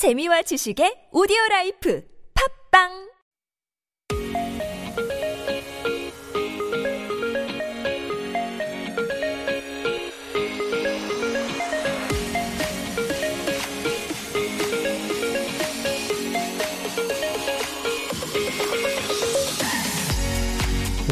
재미와 지식의 오디오 라이프. 팝빵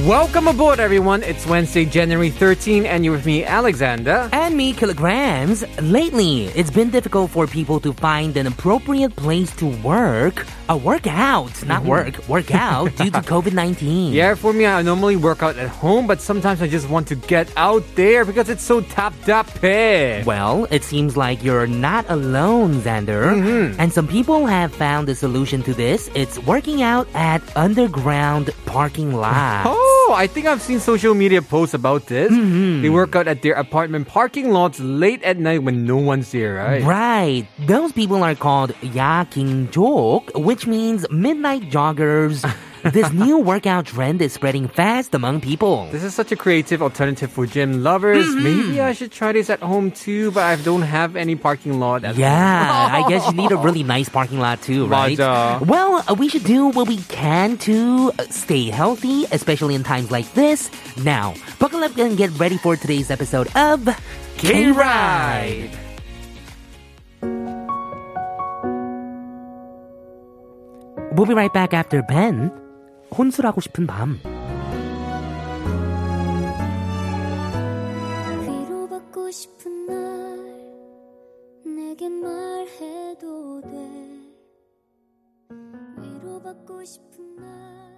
Welcome aboard, everyone. It's Wednesday, January 13, and you're with me, Alexander. and me Killagramz. Lately, it's been difficult for people to find an appropriate place to work, a workout, not mm-hmm. work, Workout due to COVID 19. Yeah, for me, I normally work out at home, but sometimes I just want to get out there because it's so top up. Hey. Well, it seems like you're not alone, Xander. Mm-hmm. And some people have found the solution to this it's working out at underground parking lots. Oh, I think I've seen social media posts about this. Mm-hmm. They work out at their apartment parking lots late at night when no one's there, right? Right. Those people are called yakingjok, which which means midnight joggers. this new workout trend is spreading fast among people. This is such a creative alternative for gym lovers. Mm-hmm. Maybe I should try this at home too, but I don't have any parking lot. At Yeah, I guess you need a really nice parking lot too, right? 맞아. Well, uh, we should do what we can to uh, stay healthy, especially in times like this. Now, buckle up and get ready for today's episode of K-Ride. We'll be right back after Ben. 혼술하고 싶은 밤. 위로받고 싶은 날 내게 말해도 돼 위로받고 싶은 날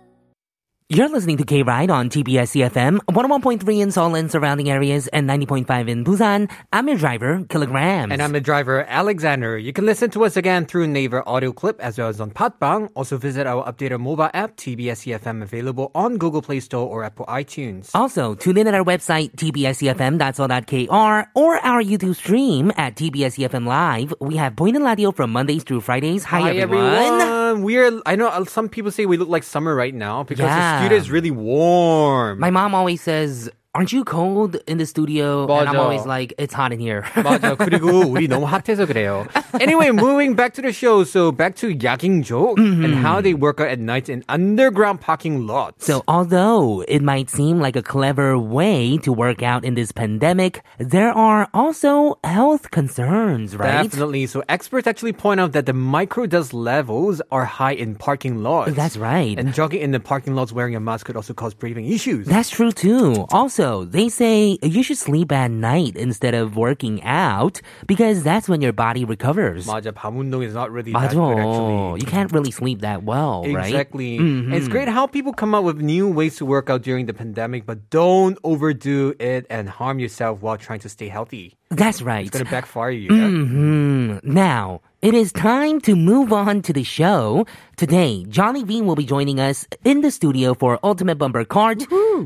You're listening to K Ride on TBS EFM, 101.3 in Seoul and surrounding areas, and 90.5 in Busan. I'm your driver, Killagramz. And I'm the driver, Alexander. You can listen to us again through Naver audio clip as well as on Podbbang. Also visit our updated mobile app, TBS EFM, available on Google Play Store or Apple iTunes. Also, tune in at our website, tbscfm.so.kr, or our YouTube stream at tbscfm live. We have Boyden Radio from Mondays through Fridays. Hi, everyone. We're, I know uh, some people say we look like summer right now because Yeah. the studio is really warm. My mom always says, Aren't you cold in the studio? And I'm 맞아. always like, It's hot in here. 맞아. 그리고 우리 너무 핫해서 그래요. Anyway, moving back to the show. So back to 야경족 and how they work out at night in underground parking lots. So, although it might seem like a clever way to work out in this pandemic, there are also health concerns, right? Definitely. So experts actually point out that the microdust levels are high in parking lots. That's right. And jogging in the parking lots wearing a mask could also cause breathing issues. That's true too. Also, they say you should sleep at night instead of working out because that's when your body recovers. 맞아. 밤 운동 is not really that good 맞아. actually. You can't really sleep that well, right? Mm-hmm. Exactly. And It's great how people come up with new ways to work out during the pandemic, but don't overdo it and harm yourself while trying to stay healthy. That's right. It's going to backfire you. yeah? hmm Now, it is time to move on to the show. Today, Jolly V will be joining us in the studio for Ultimate Bumper Kart.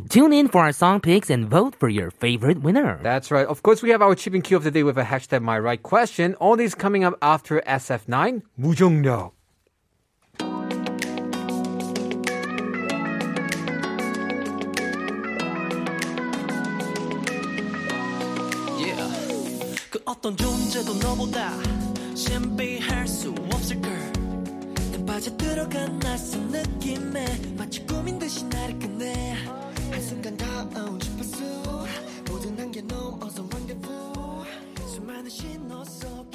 Tune in for our song picks and vote for your favorite winner. That's right. Of course, we have our chip cue of the day with a hashtag My Right Question. All these coming up after SF9 무정력. Yeah. 그 어떤 존재도 너보다 신비할 수 없을 걸. 난 빠져들어간 낯선 느낌에 마치 꿈인 듯이 나를 끝내. 한순간 닿아온 주파수 모든 한계 넘어선 rendezvous. 수많은 신호 속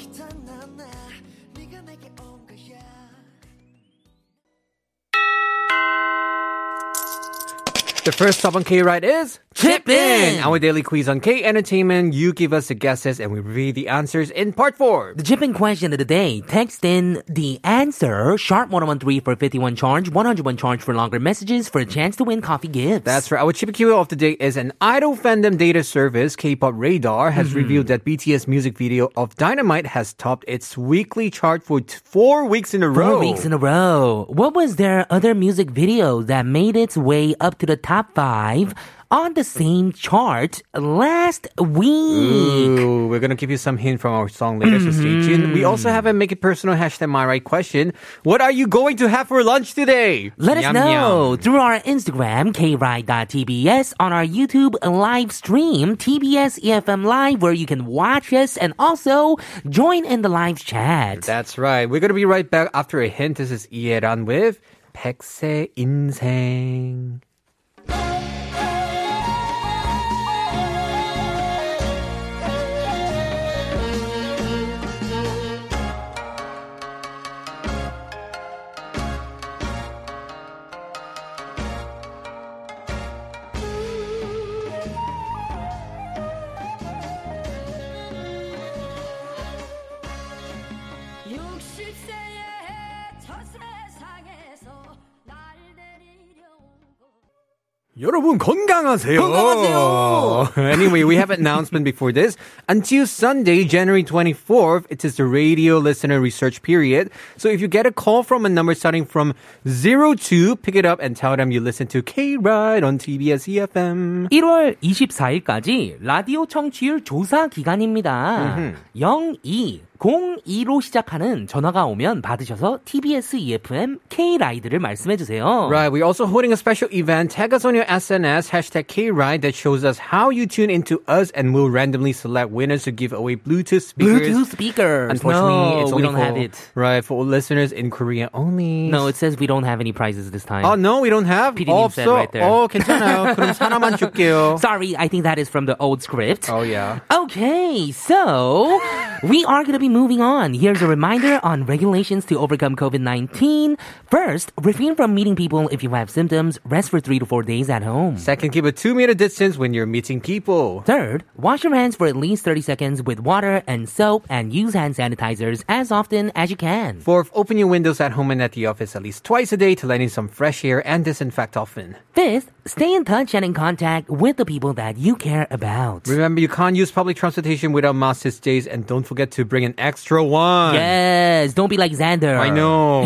The first stop on K Ride is Chip In. Our daily quiz on K Entertainment. You give us the guesses and we read the answers in part four. The chip in question of the day. Text in the answer, sharp 1013 for 51 charge, 101 charge for longer messages for a chance to win coffee gifts. That's right. Our chip cue of the day is an idol fandom data service. K-pop Radar has mm-hmm. revealed that BTS music video of Dynamite has topped its weekly chart for t- four weeks in a row. Four weeks in a row. What was their other music video that made its way up to the top five on the same chart last week. Ooh, we're gonna give you some hint from our song later, so stay tuned. We also have a make it personal hashtag my right question. What are you going to have for lunch today? Let us Yum, know yum. through our Instagram, kride.tbs, on our YouTube live stream, TBS EFM Live, where you can watch us and also join in the live chat. That's right. We're gonna be right back after a hint. This is 이해란 with 백세 인생. Bye. 여러분 건강하세요. 건강하세요. anyway, we have an announcement before this. Until Sunday, January 24th, it is the radio listener research period. So if you get a call from a number starting from 02, pick it up and tell them you listen to K-Ride on TBS EFM. 1월 24일까지 라디오 청취율 조사 기간입니다. 02 02로 시작하는 전화가 오면 받으셔서 TBS EFM K-라이드를 말씀해 주세요. Right, we're also holding a special event. Tag us on your SNS, hashtag K-Ride, that shows us how you tune into us and we'll randomly select winners to give away Bluetooth speakers. Bluetooth speakers. Unfortunately, no, it's we only don't for, have it. Right, for listeners in Korea only. No, it says we don't have any prizes this time. Oh, no, we don't have? PD님 어, said 없어. right there. 어, 괜찮아요. 그럼 하나만 줄게요. Sorry, I think that is from the old script. Oh, yeah. Okay, so we are to be moving on. Here's a reminder on regulations to overcome COVID 19. First, refrain from meeting people if you have symptoms. Rest for three to four days at home. Second, keep a two meter distance when you're meeting people. Third, wash your hands for at least 30 seconds with water and soap and use hand sanitizers as often as you can. Fourth, open your windows at home and at the office at least twice a day to let in some fresh air and disinfect often. Fifth, stay in touch and in contact with the people that you care about. Remember, you can't use public transportation without masks these days, and don't forget to bring an extra one. Yes, don't be like Xander. I know.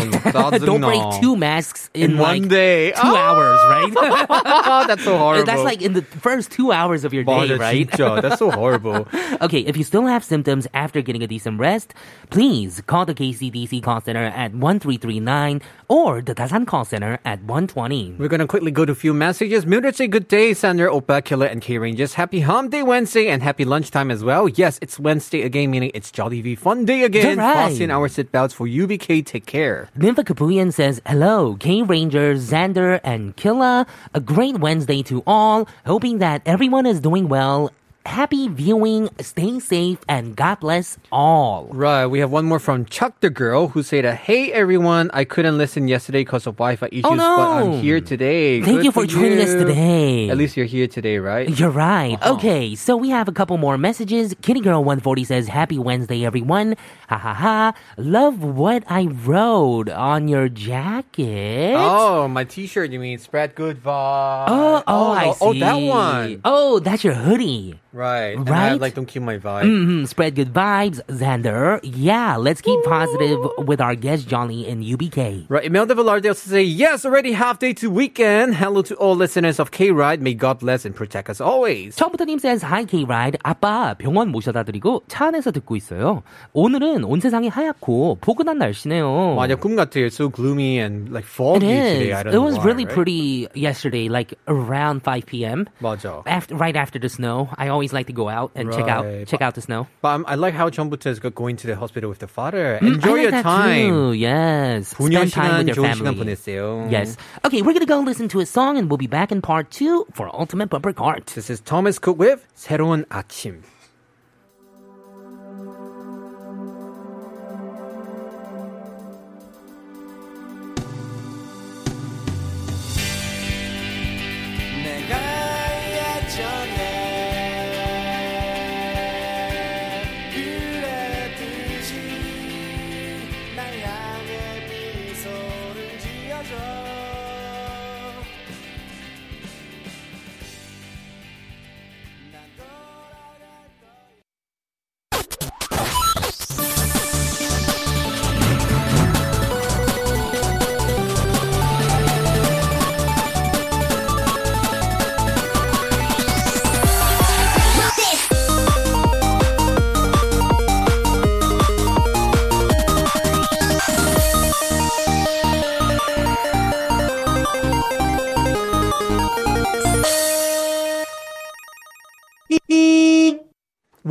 don't break two masks in, In like one day. two Ah! hours, right? That's so horrible. That's like in the first two hours of your day, 맞아, right? 진짜. That's so horrible. Okay, if you still have symptoms after getting a decent rest, please call the KCDC call center at 1339 or the Dasan call center at 120. We're gonna quickly go to a few messages. Mildred say good day, Sander, Opa, Killer, and K Rangers. Happy Hump Day Wednesday and happy lunchtime as well. Yes, it's Wednesday again, meaning it's Jolly V Fun Day again. Right. Fasten our seatbelts for UBK. Take care. Nympha Kapuyan says, Hello, K Rangers, Xander, and Killa. A great Wednesday to all. Hoping that everyone is doing well. Happy viewing, stay safe, and God bless all. Right, we have one more from Chuck the Girl who said, Hey everyone, I couldn't listen yesterday because of Wi Fi issues, Oh, no. but I'm here today. Thank Good you for joining us today. At least you're here today, right? You're right. Uh-huh. Okay, so we have a couple more messages. Kitty Girl 140 says, Happy Wednesday, everyone. Ha ha ha. Love what I wrote on your jacket. Oh, my T-shirt. You mean spread good vibe? Oh, oh, I see. Oh, that one. Oh, that's your hoodie. Right. Right. And I like don't kill my vibe. Mm-hmm. Spread good vibes, Xander. Yeah, let's keep positive with our guest, Jolly and UBK. Right. Imelda Velarde also say, yes, already half day to weekend. Hello to all listeners of K-Ride. May God bless and protect us always. 처음부터님 says, hi K-Ride. 아빠 병원 모셔다 드리고 차 안에서 듣고 있어요. 오늘은 온 세상이 하얗고 포근한 날씨네요. 맞아, 꿈 같아요. So gloomy and like foggy today. I don't it was why, really right? pretty yesterday, like around 5 p.m. 맞아. After, right after the snow. I always like to go out and check out Right. check out the snow. But I'm, I like how 전부터 is going to the hospital with the father. Mm, Enjoy I like your that time. Too. Yes, spend time with 부녀 your 시간 좋은 family. 시간 보내세요. Yes. Okay, we're gonna go listen to a song, and we'll be back in part two for Ultimate Bumper Cart. This is Thomas Cook with 새로운 아침.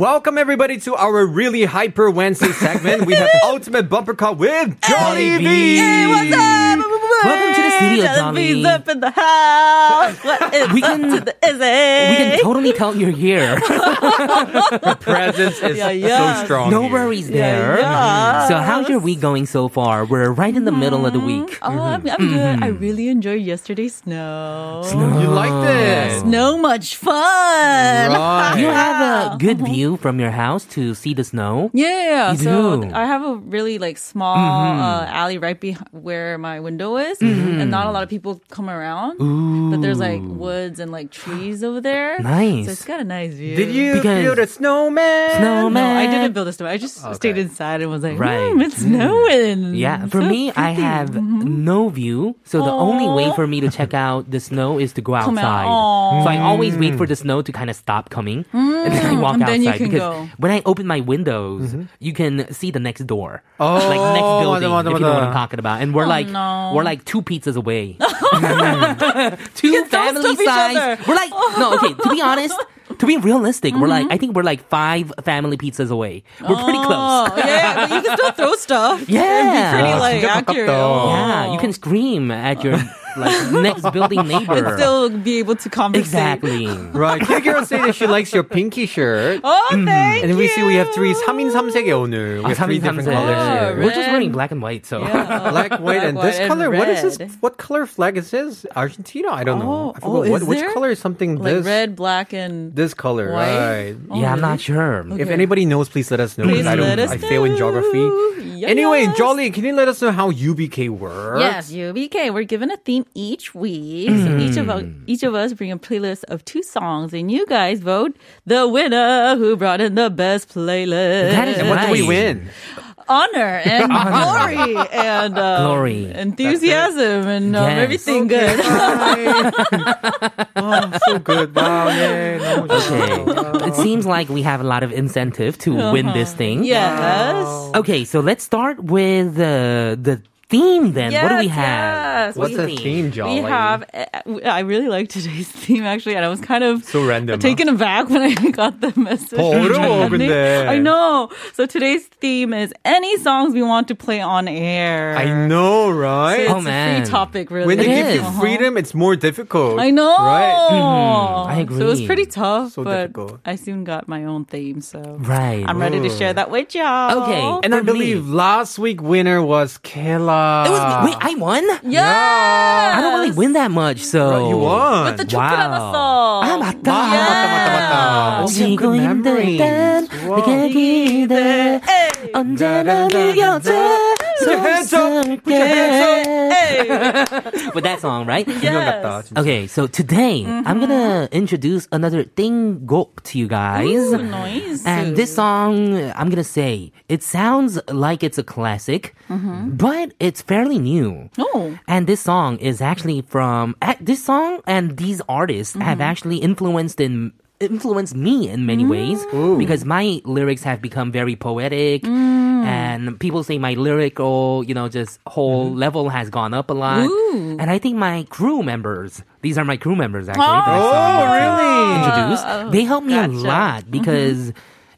Welcome everybody to our really hyper Wednesday segment. We have Ultimate Bumper Car with Jolly V. Hey, what's up? Welcome to the studio, Jolly. Bees up in the house. What is We up can- to the Izzy? We can totally tell you're here. The presence is Yeah, yeah. so strong. no here. worries there. yeah. So how's your week going so far? We're right in the middle of the mm-hmm. week. Oh, I'm, I'm mm-hmm. good. I mm-hmm. really enjoyed yesterday's snow. You liked it. Snow much fun. Right. Do you have a good view from your house to see the snow? Yeah, You so do. I have a really like small uh, alley right behind where my window is, and not a lot of people come around. But there's like woods and like trees over there. Nice. So it's got a nice view. Did you Because- build a snowman? Snowman. No, I didn't build a snow. I just stayed inside and was like, Right. "Hmm, it's snowing. Yeah, for So me, I pretty." have no view, so the only way for me to check out the snow is to go Come out. outside. Aw. So I always wait for the snow to kind of stop coming, and then I walk and then you outside can because go. when I open my windows, you can see the next door, Oh, like next building, 맞아, 맞아, if you know what I'm 맞아. talking about. And we're like, no. we're like like two pizzas away. two family size. We're like, no, okay, to be honest, to be realistic, mm-hmm. we're like mm-hmm. I think we're like five family pizzas away. We're oh, pretty close. yeah, but you can still throw stuff. Yeah, and be pretty like accurate. Yeah, you can scream at your like next building neighbor. and still be able to compensate. exactly. Right. Kira say that she likes your pinky shirt. Oh, thank And then we see we have three you. 3인 3색에 오늘. We have three different colors here. We're just Red. wearing black and white, so Yeah. Black, white, and Black, this white, color. and What is this? red. What color flag is this? Argentina? I don't know. Oh, I forgot. oh, what, is which there? color is something Like this? red, black, and This color, White? right? Oh, yeah, I'm really? not sure. If anybody knows, please let us know. Please because I don't. let us I fail in geography. know. Yes. Anyway, Jolly, can you let us know how UBK works? Yes, UBK. We're given a theme game each week. So each of us, each of us bring a playlist of two songs, and you guys vote the winner who brought in the best playlist. That is what do we win? honor and glory and um, glory. enthusiasm and um, yes. everything good. oh, so good. Wow, no, okay. It seems like we have a lot of incentive to uh-huh. win this uh-huh. thing. Yes. Wow. Okay, so let's start with uh, the theme then. what do we Yes, have? yes. What's do the you theme, Jolly? We have. uh, I really like today's theme actually, and I was kind of So random, taken aback when I got the message. 더 from 어려워, Jenny. 근데. I know. So today's theme is any songs we want to play on air. I know, So right? it's Oh, a man. free topic, really. when they It give you is. freedom, it's more difficult. I know. Right? I So it was agree. pretty tough, So but difficult. I soon got my own theme, so Right. I'm ready to share that with y'all. Okay. And I For me. believe last week winner was Kayla. It was me. Wait, I won? Yeah. I don't really win that much, so. Right, you won. With the Wow. 초콜릿 아, 맞다. 맞다, 맞다, 맞다. Oh, 지고 힘들. 땐 Wow. 내게 기대 언제나 네 곁에 your hands up. Put your hands up. Hey. With that song, right? Yes. Okay, so today mm-hmm. I'm gonna introduce another thing gok to you guys. Ooh, nice. And this song, I'm gonna say it sounds like it's a classic, mm-hmm. but it's fairly new. Oh. And this song is actually from eh, this song and these artists mm-hmm. have actually influenced in influenced me in many mm. ways because my lyrics have become very poetic mm. and people say my lyrical you know just whole mm-hmm. level has gone up a lot Ooh. and i think my crew members these are my crew members actually Oh. that I saw Oh, really? introduced they helped me gotcha. a lot mm-hmm. because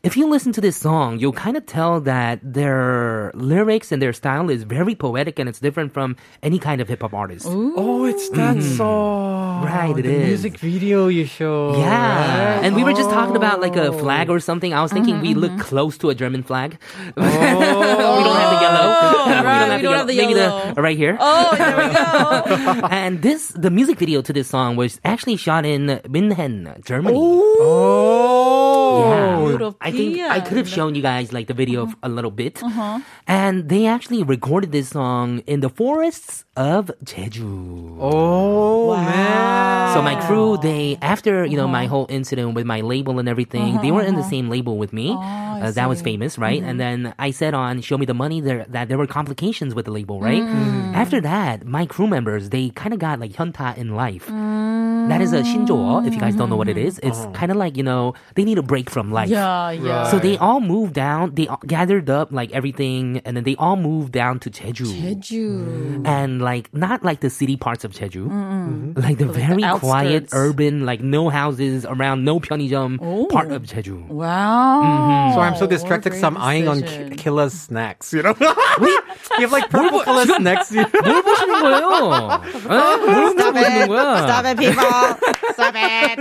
if you listen to this song, you'll kind of tell that their lyrics and their style is very poetic and it's different from any kind of hip hop artist. Oh, it's that mm-hmm. song. Right, it the is. music video you showed. Yeah, right? and we were just talking about like a Oh. flag or something. I was thinking mm-hmm, we look mm-hmm. close to a German flag. Oh. we don't have the yellow. Oh, right, we don't have the Maybe yellow. the right here. Oh, there we go. And this, the music video to this song was actually shot in München, Germany. Oh. Yeah. I think I could have shown you guys like the video uh-huh. a little bit. Uh-huh. And they actually recorded this song in the forests of Jeju. Oh wow. man. So my crew, they after, you know, uh-huh. my whole incident with my label and everything, they were in the same label with me. Oh, uh, that was famous, right? Mm-hmm. And then I said on Show Me the Money there that there were complications with the label, right? Mm-hmm. After that, my crew members, they kind of got like hyunta in life. Mm-hmm. That is a shinjo, if you guys don't know what it is. It's oh. kind of like, you know, they need a break from life. Yeah, yeah. So they all moved down. They all gathered up like everything, and then they all moved down to Jeju. Jeju. And like not like the city parts of Jeju, like the very the quiet outskirts. urban, like no houses around, no 편의점 part of Jeju. Wow. So I'm so distracted because I'm eyeing on decision. Ki- Killa's snacks, you know? you have like purple Killa snacks, you know? 뭘 보시는 거예요? 에? 뭘 보시는 거야? Stop it, people. Stop it.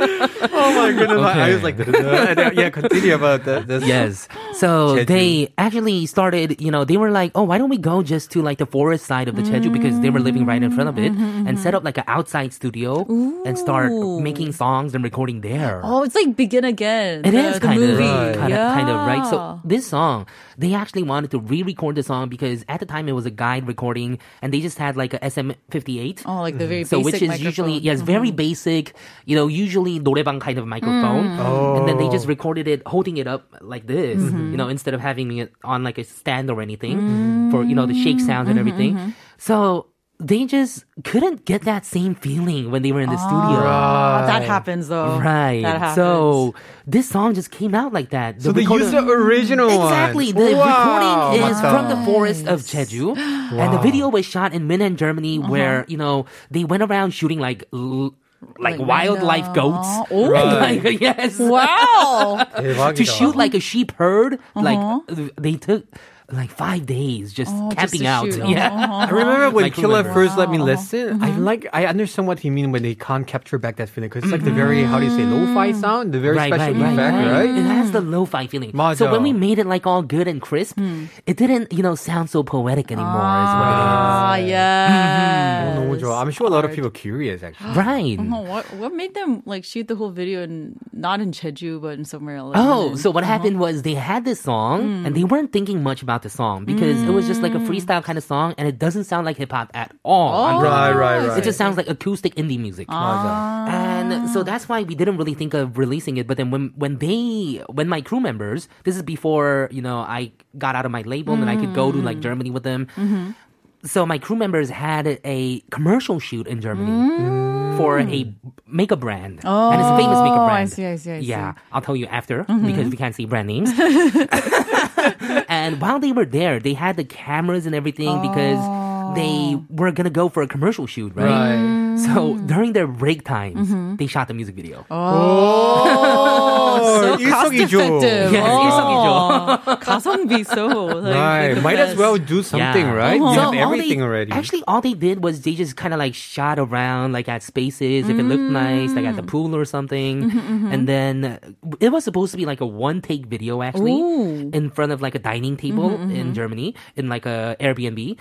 Oh my goodness. I, I Okay. was like, "Da-da-da." yeah, continue about the, this. Yes. So Jeju. they actually started, you know, they were like, oh, why don't we go just to like the forest side of the Jeju because they were living right in front of it mm-hmm, and set mm-hmm. up like an outside studio and start making songs and recording there. Oh, it's like Begin Again. It the, is the kind of, movie. kind of, kind of right. So this song, they actually wanted to re-record the song because at the time it was a guide recording, and they just had like a SM58. Oh, like the very so which is microphone. usually yes, mm-hmm. very basic. You know, usually norebang kind of microphone, mm. oh. and then they just oh. recorded it holding it up like this. Mm-hmm. You know, instead of having it on like a stand or anything mm-hmm. for you know the shake sounds and mm-hmm, everything. Mm-hmm. So they just couldn't get that same feeling when they were in the studio. Ah. Right. That happens though. Right. Happens. So this song just came out like that. The so they used the original Exactly. One. The wow. recording is from the forest of Jeju. Wow. And the video was shot in Minden, Germany, uh-huh. where, you know, they went around shooting like l- like, like, wildlife goats. Oh, right. like, yes. Wow. to shoot like a sheep herd, uh-huh. like they took like five days just oh, camping just out. Yeah, uh-huh. I remember when like, Killer first let me listen. Uh-huh. I mm-hmm. like I understand what he mean when they can't capture back that feeling because it's like mm-hmm. the very how do you say mm. lo-fi sound, the very right, special right, effect, right, right? It has the lo-fi feeling. So when we made it like all good and crisp, mm. it didn't you know sound so poetic anymore. Ah, yeah. Mm-hmm. Oh, no, I'm sure a lot of people are curious actually. right. Uh-huh. What what made them like shoot the whole video and not in Jeju but in somewhere else? Oh, so what uh-huh. happened was they had this song mm. and they weren't thinking much about the song because it was just like a mm. freestyle kind of song and it doesn't sound like hip hop at all. on oh. Right, right, right. It just sounds like acoustic indie music. Ah. 맞아. And so that's why we didn't really think of releasing it. But then when when they when my crew members, this is before you know I got out of my label and I could go to like mm. Germany with them. Mm-hmm. So my crew members had a commercial shoot in Germany for mm. a makeup brand, and it's a famous oh, makeup Oh, brand. I see, I see, I see. Yeah, I'll tell you after mm-hmm. because we can't say brand names. and while they were there, they had the cameras and everything because they oh. were gonna go for a commercial shoot, right? Right. So during their break times, they shot the music video. Oh, so cost 일석이조. effective. Yes, oh. 가성비 so like, Right. like the Might as best. well do something, Yeah. right? Uh-huh. You So have all everything they, already. Actually, all they did was they just kind of like shot around, like at spaces if it looked nice, like at the pool or something. And then uh, it was supposed to be like a one take video actually Ooh. in front of like a dining table in Germany in like a Airbnb.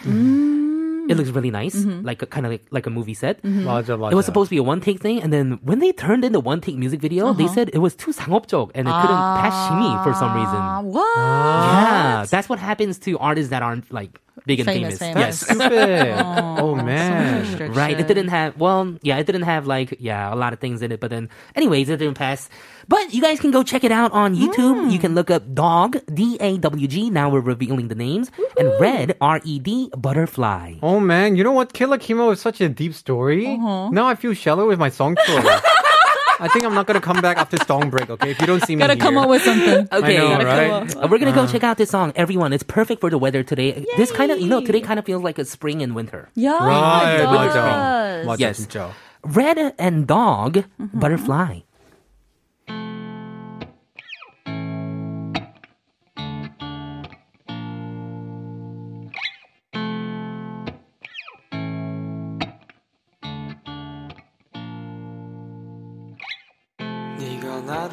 It looks really nice, like a, kind of like, like a movie set. 맞아, 맞아. It was supposed to be a one take thing, and then when they turned in the one take music video, they said it was too 상업적 and it couldn't pass shimmy for some reason. Ah, what? Yeah, that's what happens to artists that aren't like big and Famous, famous. famous. Yes. stupid. oh man. Right. It didn't have well, yeah, it didn't have like yeah, a lot of things in it, but then anyways, it didn't pass. But you guys can go check it out on YouTube. You can look up Dog D A W G. Now we're revealing the names and Red R E D Butterfly. Oh man, you know what? Killer Kimo is such a deep story. Uh-huh. Now I feel shallow with my song choice. I think I'm not gonna come back after song break. Okay, if you don't see me Gotta here. come up with something. Okay, know, Gotta right? come up. Uh, we're gonna go check out this song. Everyone, it's perfect for the weather today. This kind of, you know, today kind of feels like a spring and winter. Yeah, Right, it 맞아. does. 맞아, Yes. 진짜. Red and Dog Butterfly.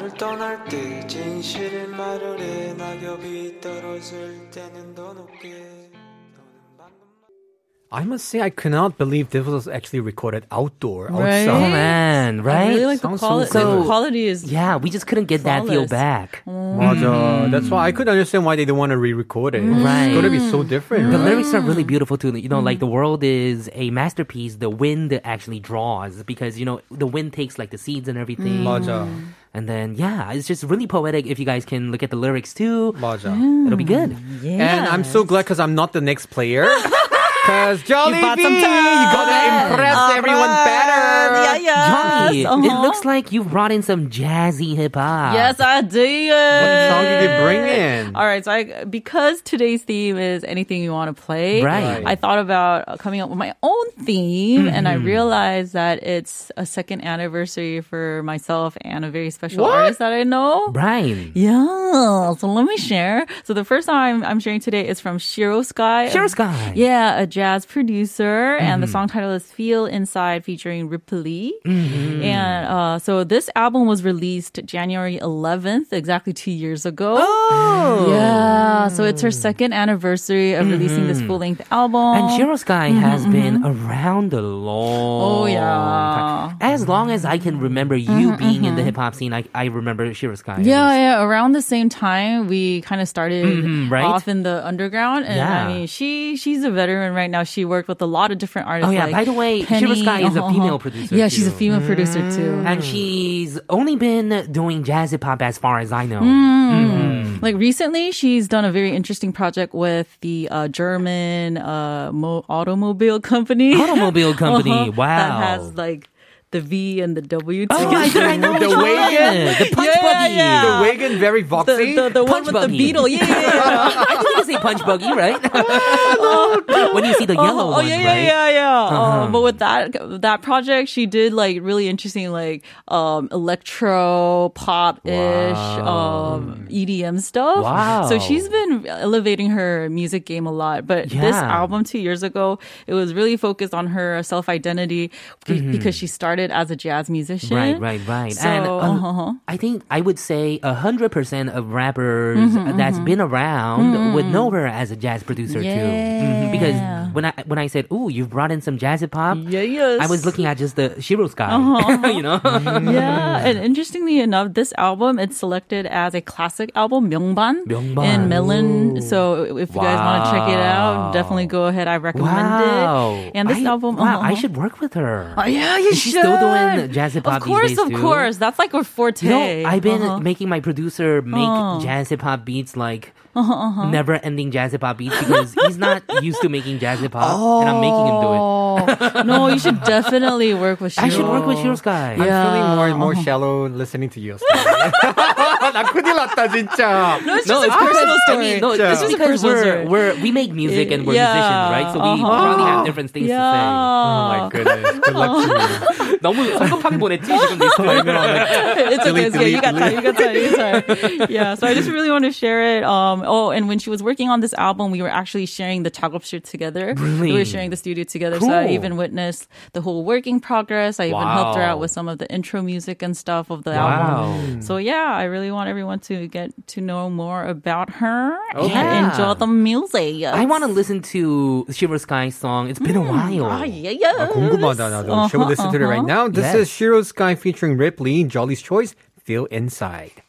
나를 떠날 때 진실을 말하래 낙엽이 떨어질 때는 더 높게 I must say, I cannot believe this was actually recorded outdoor, Right? Oh outside. man, I right? really like the Sounds so quality. good. the quality is Yeah, we just couldn't get that feel Flawless. back. 맞아. That's why I could understand why they don't want to re-record it. Right. It's gonna be so different, The right? lyrics are really beautiful too. You know, like the world is a masterpiece. The wind actually draws because you know the wind takes like the seeds and everything. 맞아. And then yeah, it's just really poetic. If you guys can look at the lyrics too, 맞아. it'll be good. And I'm so glad because I'm not the next player. Cause Jolly bought B, some you gotta impress All everyone right. better. Yeah, yeah. Jolly, it uh-huh. looks like you brought in some jazzy hip hop. Yes, I did. What song did you bring in? All right, so I, because today's theme is anything you want to play, Right. I thought about coming up with my own theme, and Mm-hmm. I realized that it's a second anniversary for myself and a very special What? artist that I know. Brian. Yeah, so let me share. So the first song I'm, I'm sharing today is from Shiro Sky. Shiro Sky. Yeah, a jazz producer, and the Mm-hmm. song title is "Feel Inside" featuring Ripley. Mm-hmm. And uh, so this album was released January 11th, exactly two years ago. Oh. Yeah, so it's her second anniversary of releasing this full length album. Mm-hmm. And Shiro Sky has been around a long Oh, yeah. time. As long as I can remember you being in the hip hop scene, I, I remember Shiro Sky. Yeah, yeah. Around the same time, we kind of started right? off in the underground, and Yeah. I mean, she she's a veteran right now. She worked with a lot of different artists. Oh, yeah. like By the way, Penny, Shiro is a uh-huh, female uh-huh. producer, Yeah, she's a too. female producer too. And she's only been doing jazz hip hop as far as I know. Mm. Like recently, she's done a very interesting project with the uh, German uh, mo- automobile company. Automobile company, Uh-huh. wow. That has like the V and the W Oh, I. I know The wagon? The punch Yeah, buggy. yeah. The wagon very voxy. the, the, the one Punch with the beetle. Yeah, yeah, yeah. I think you say punch buggy, right? when you see the yellow oh, one, yeah, yeah, right? yeah, yeah. Uh-huh. Um, but with that that project, she did like really interesting, like um, electro pop ish Wow. um, EDM stuff. Wow. So she's been elevating her music game a lot. But this album two years ago, it was really focused on her self identity because she started started as a jazz musician. Right, right, right. So, and um, uh-huh. I think I would say 100% of rappers mm-hmm, mm-hmm. that's mm-hmm. been around mm-hmm. would mm-hmm. know her as a jazz producer mm-hmm, yeah. too. Because when I when I said, "Ooh, you've brought in some jazz pop," yeah, yes. I was looking at just the Shiro's guy, uh-huh. you know. yeah, and interestingly enough, this album it's selected as a classic album, Myeongban, in Melon. Ooh. So if you wow. guys want to check it out, definitely go ahead. I recommend wow. it. And this I, album, wow, uh-huh. I should work with her. Oh, yeah, you should still doing jazz hip hop Of course, of too? course. That's like her forte. You know, I've been Uh-huh. making my producer make Uh. jazz hip hop beats like uh-huh, uh-huh, never ending jazz pop beats because he's not used to making jazz pop, oh. and I'm making him do it. Oh. no, you should definitely work with. Shiro. I should work with Shiro Sky. I'm feeling more and more uh-huh. shallow listening to you. 나 No, it's just no, a personal story. I mean, no, it's just because we're, we're, we make music and we're yeah. musicians, right? So we uh-huh. probably have different things yeah. to say. Oh my goodness. Good luck to you. 너무 성급하게 보냈지 지금 It's okay. It's okay. You got time. You got time. You got time. Yeah. So I just really want to share it. Um, Oh, and when she was working on this album, we were actually sharing the 작업실 together. Really? We were sharing the studio together. So I Cool. even witnessed the whole working progress. I even helped her Wow. out with some of the intro music and stuff of the Wow. album. So yeah, I really want everyone to get to know more about her Okay. and enjoy the music. I want to listen to Shiver Sky's song. It's been a while. Ah, yeah, yeah. 궁금하다 나도. Shall we listen to it right now? This Yes. is Shiro Sky featuring Ripley, Jolly's Choice, Feel Inside.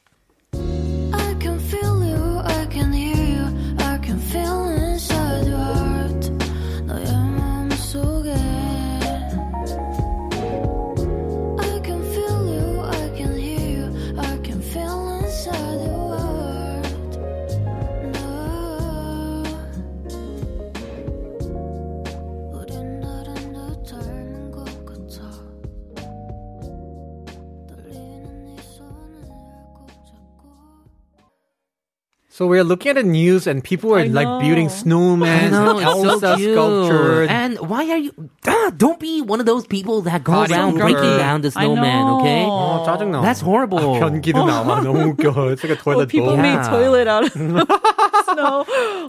So we're looking at the news and people are I like know. building snowmen, No, it's Elsa so cute. sculpture. And why are you? Ah, don't be one of those people that go Party around pooper. breaking down the I snowman. know. Okay, 어, 짜증나. that's horrible. 변기도 나와. 너무 웃겨. It's like a Oh, toilet people bowl. make Yeah. toilet out of snow.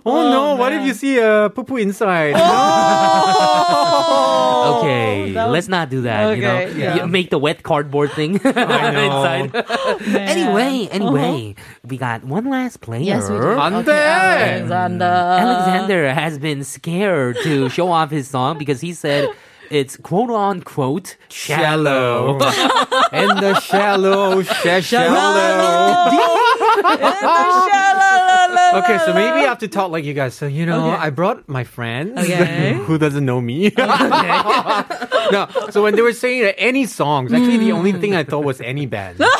Oh, no, what if man. you see a poo-poo inside? Oh, Okay, that was- let's not do that. you know, Okay, yeah. You make the wet cardboard thing know. inside. Man. anyway, anyway, we got one last player. Yes, we do. 안 Okay, 돼. Alexander. Alexander has been scared to show off his song because he said it's quote unquote shallow. In the shallow, sha- shallow. Okay, so maybe I have to talk like you guys. So, you know, Okay. I brought my friends Okay. who doesn't know me. no, so when they were saying that any songs, actually the only thing I thought was any band.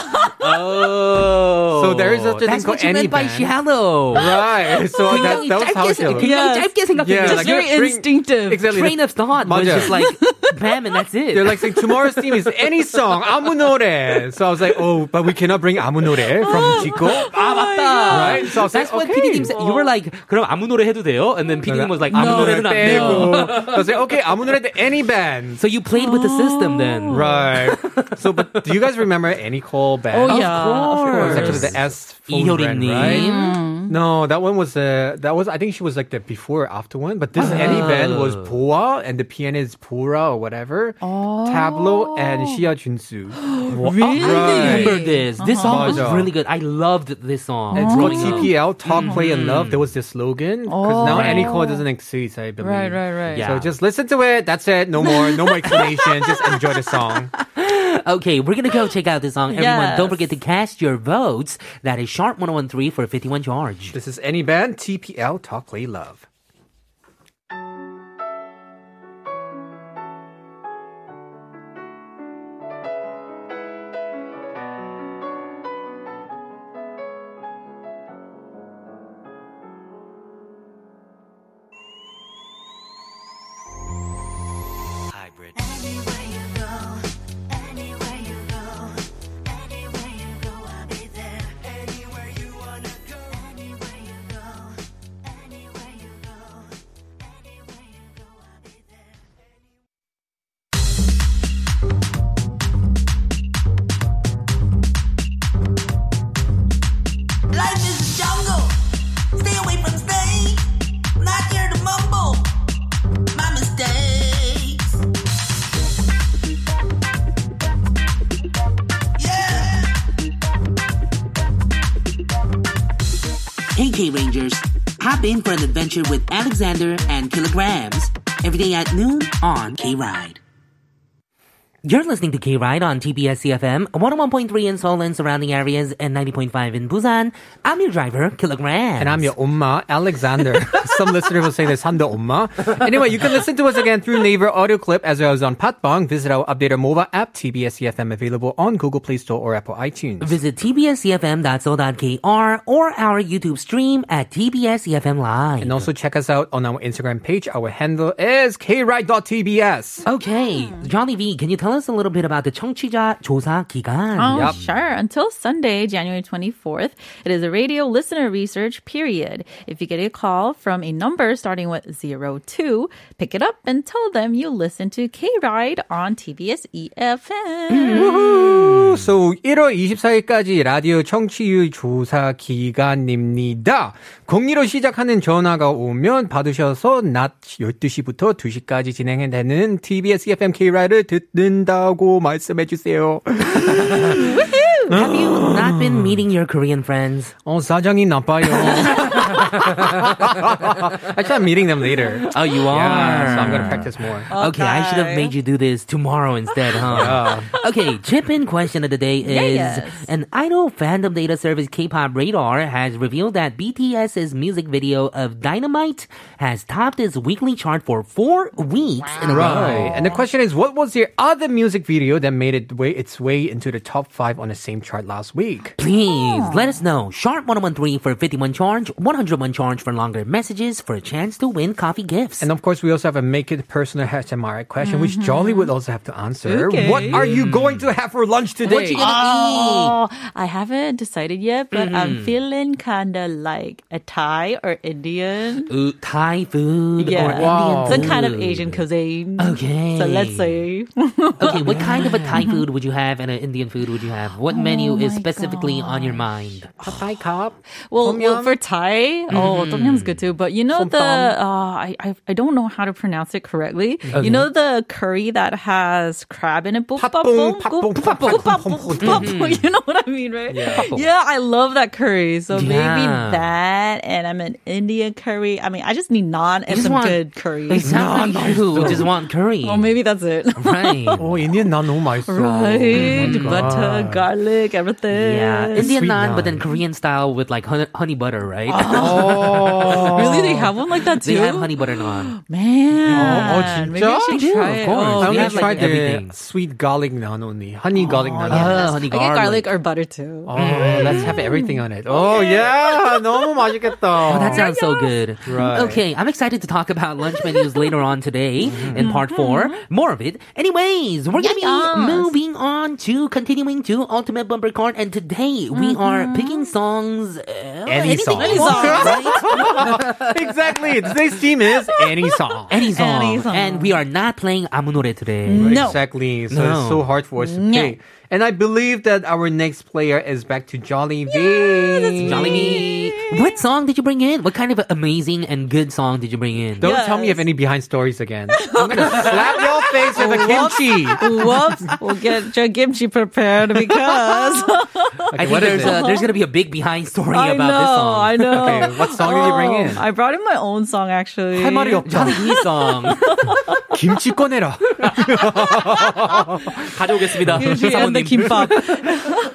Oh. So there is such a thing That's called what you meant by shallow. Right. So that, 굉장히 that was how 짧게, shallow. 굉장히 짧게 Yeah, Just like very bring- instinctive. Exactly. Train of thought was 맞아요. just like bam and that's it. They're like saying tomorrow's theme is any song Amunore. So I was like, oh, but we cannot bring Amunore from oh Zico. Ah, 맞다. Right. So I was That's like, what okay. PD님 said. You were like, 그럼 Amunore 해도 돼요? And then PD님 was like, 아무 No. 안 돼요. So I was like, okay, Amunore 노래 any band. So you played with the system then. Right. So, but do you guys remember any call band? Oh, yeah, of It was course. actually the S phone brand, 이효리님. right? No, that one was uh, that was I think she was like the before or after one. But this any band oh. was Boa and the pianist Pura or whatever. Tablo oh. and Xia Junsu. Really? I remember this. This uh-huh. song was 맞아. really good. I loved this song. It's called growing oh. up. TPL, Talk, mm-hmm. Play, and Love. There was the slogan because now any call doesn't exist. I believe. Right, right, right. Yeah. So just listen to it. That's it. No more. No more explanation. just enjoy the song. Okay, we're gonna go check out this song. Everyone, Yes. don't forget to cast your votes. That is Sharp 1013 for 51 charge. This is any band. TPL, Talk, Play, Love. Adventure with Alexander and Killagramz every day at noon on K Ride. You're listening to K Ride on TBS EFM, 101.3 in Seoul and surrounding areas, and 90.5 in Busan. I'm your driver, Kilogram. And I'm your Umma, Alexander. Some listeners will say this, Handa Umma. Anyway, you can listen to us again through Naver audio clip as well as on Podbbang. Visit our updated mobile app, TBS EFM, available on Google Play Store or Apple iTunes. Visit tbscfm.so.kr or our YouTube stream at TBS EFM live. And also check us out on our Instagram page. Our handle is kride.tbs. Okay, Johnny V, can you tell us a little bit about the 청취자 조사 기간? Oh, Yep. sure. Until Sunday, January 24th, it is a radio listener research period. If you get a call from a number starting with 02, pick it up and tell them you listen to K Ride on TBS EFM. So 1월 24일까지 라디오 청취율 조사 기간입니다. 02로 시작하는 전화가 오면 받으셔서 낮 12시부터 2시까지 진행되는 TBS EFM K-라를 듣는 다고 말씀해 주세요. Have you not been meeting your Korean friends? 어, 사장이 나빠요. Actually, I'm meeting them later. Oh, you are. Yeah, so I'm gonna practice more. Oh, okay, I should have made you do this tomorrow instead, huh? Okay, chip in question of the day is yes. an idol fandom data service K-pop Radar has revealed that BTS's music video of Dynamite has topped its weekly chart for four weeks in a row. Right. And the question is, what was your other music video that made it way its way into the top five on the same chart last week? Please let us know. Sharp one oh one three for 51 charge, 101 charge for longer messages for a chance to win coffee gifts. And of course, we also have a make it personal hashtag Mara question, which Jolly would also have to answer. Okay. What are you going to have for lunch today? what you gonna Oh, I haven't decided yet, but I'm Mm-hmm. feeling kind of like a Thai or Indian. Ooh, Thai food or Yeah, Indian some food. kind of Asian cuisine. Okay. So let's see. Okay, what kind of a Thai food would you have and an Indian food would you have? What menu is my specifically on your mind? Thai cup. Well, well for Thai, oh, tom yum's good too. But you know the, Som uh, I, I I don't know how to pronounce it correctly. You know the curry that has crab in it. Papong, papong, papong, papong, Papong. You know what I mean, right? Yeah. Yeah, I love that curry. So maybe Yeah. that, and I'm an Indian curry. I mean, I just need naan and just some want- good curry. It sounds like you just want curry. Oh, maybe that's it. Right. Oh, Indian naan 너무 맛있어. right, Oh my butter, God. garlic, everything. Yeah, Indian Sweet naan, but naan. then Korean style with like honey, honey butter, right? Oh, Oh. Really, they have one like that too. They have honey butter naan. Man, Oh, oh, maybe I 진짜? should They do, try of it. course. Oh, I They only have, yeah. like, tried the everything. sweet garlic naan only. Honey garlic naan. Ah, honey I get garlic garlic. or butter too. Oh, let's have everything on it. Oh, yeah. 너무 맛있겠다. Oh, that sounds so good. Right. Okay, I'm excited to talk about lunch menus later on today in part four. More of it. Anyways, we're gonna be Yes. moving on to continuing to Ultimate Bumper Card, and today we are picking songs. Uh, Any anything song. you Any want, song. right? exactly. Today's theme is any song. Any song. Any song. And we are not playing 아무 노래 today. No. Exactly. So No. it's so hard for us to No. pick. And I believe that our next player is back to Jolly V. Jolly Me. What song did you bring in? What kind of amazing and good song did you bring in? Don't tell me you have any behind stories again. I'm gonna slap your face with a kimchi. Whoops! We'll get your kimchi prepared because I think what is there's, it? a, there's gonna be a big behind story I about know, this song. I know. Okay, what song did you bring in? Oh, I brought in my own song actually. 할 말이 없죠. Johnny B song. 김치 꺼내라. 가져오겠습니다. Kimchi and the kimbap.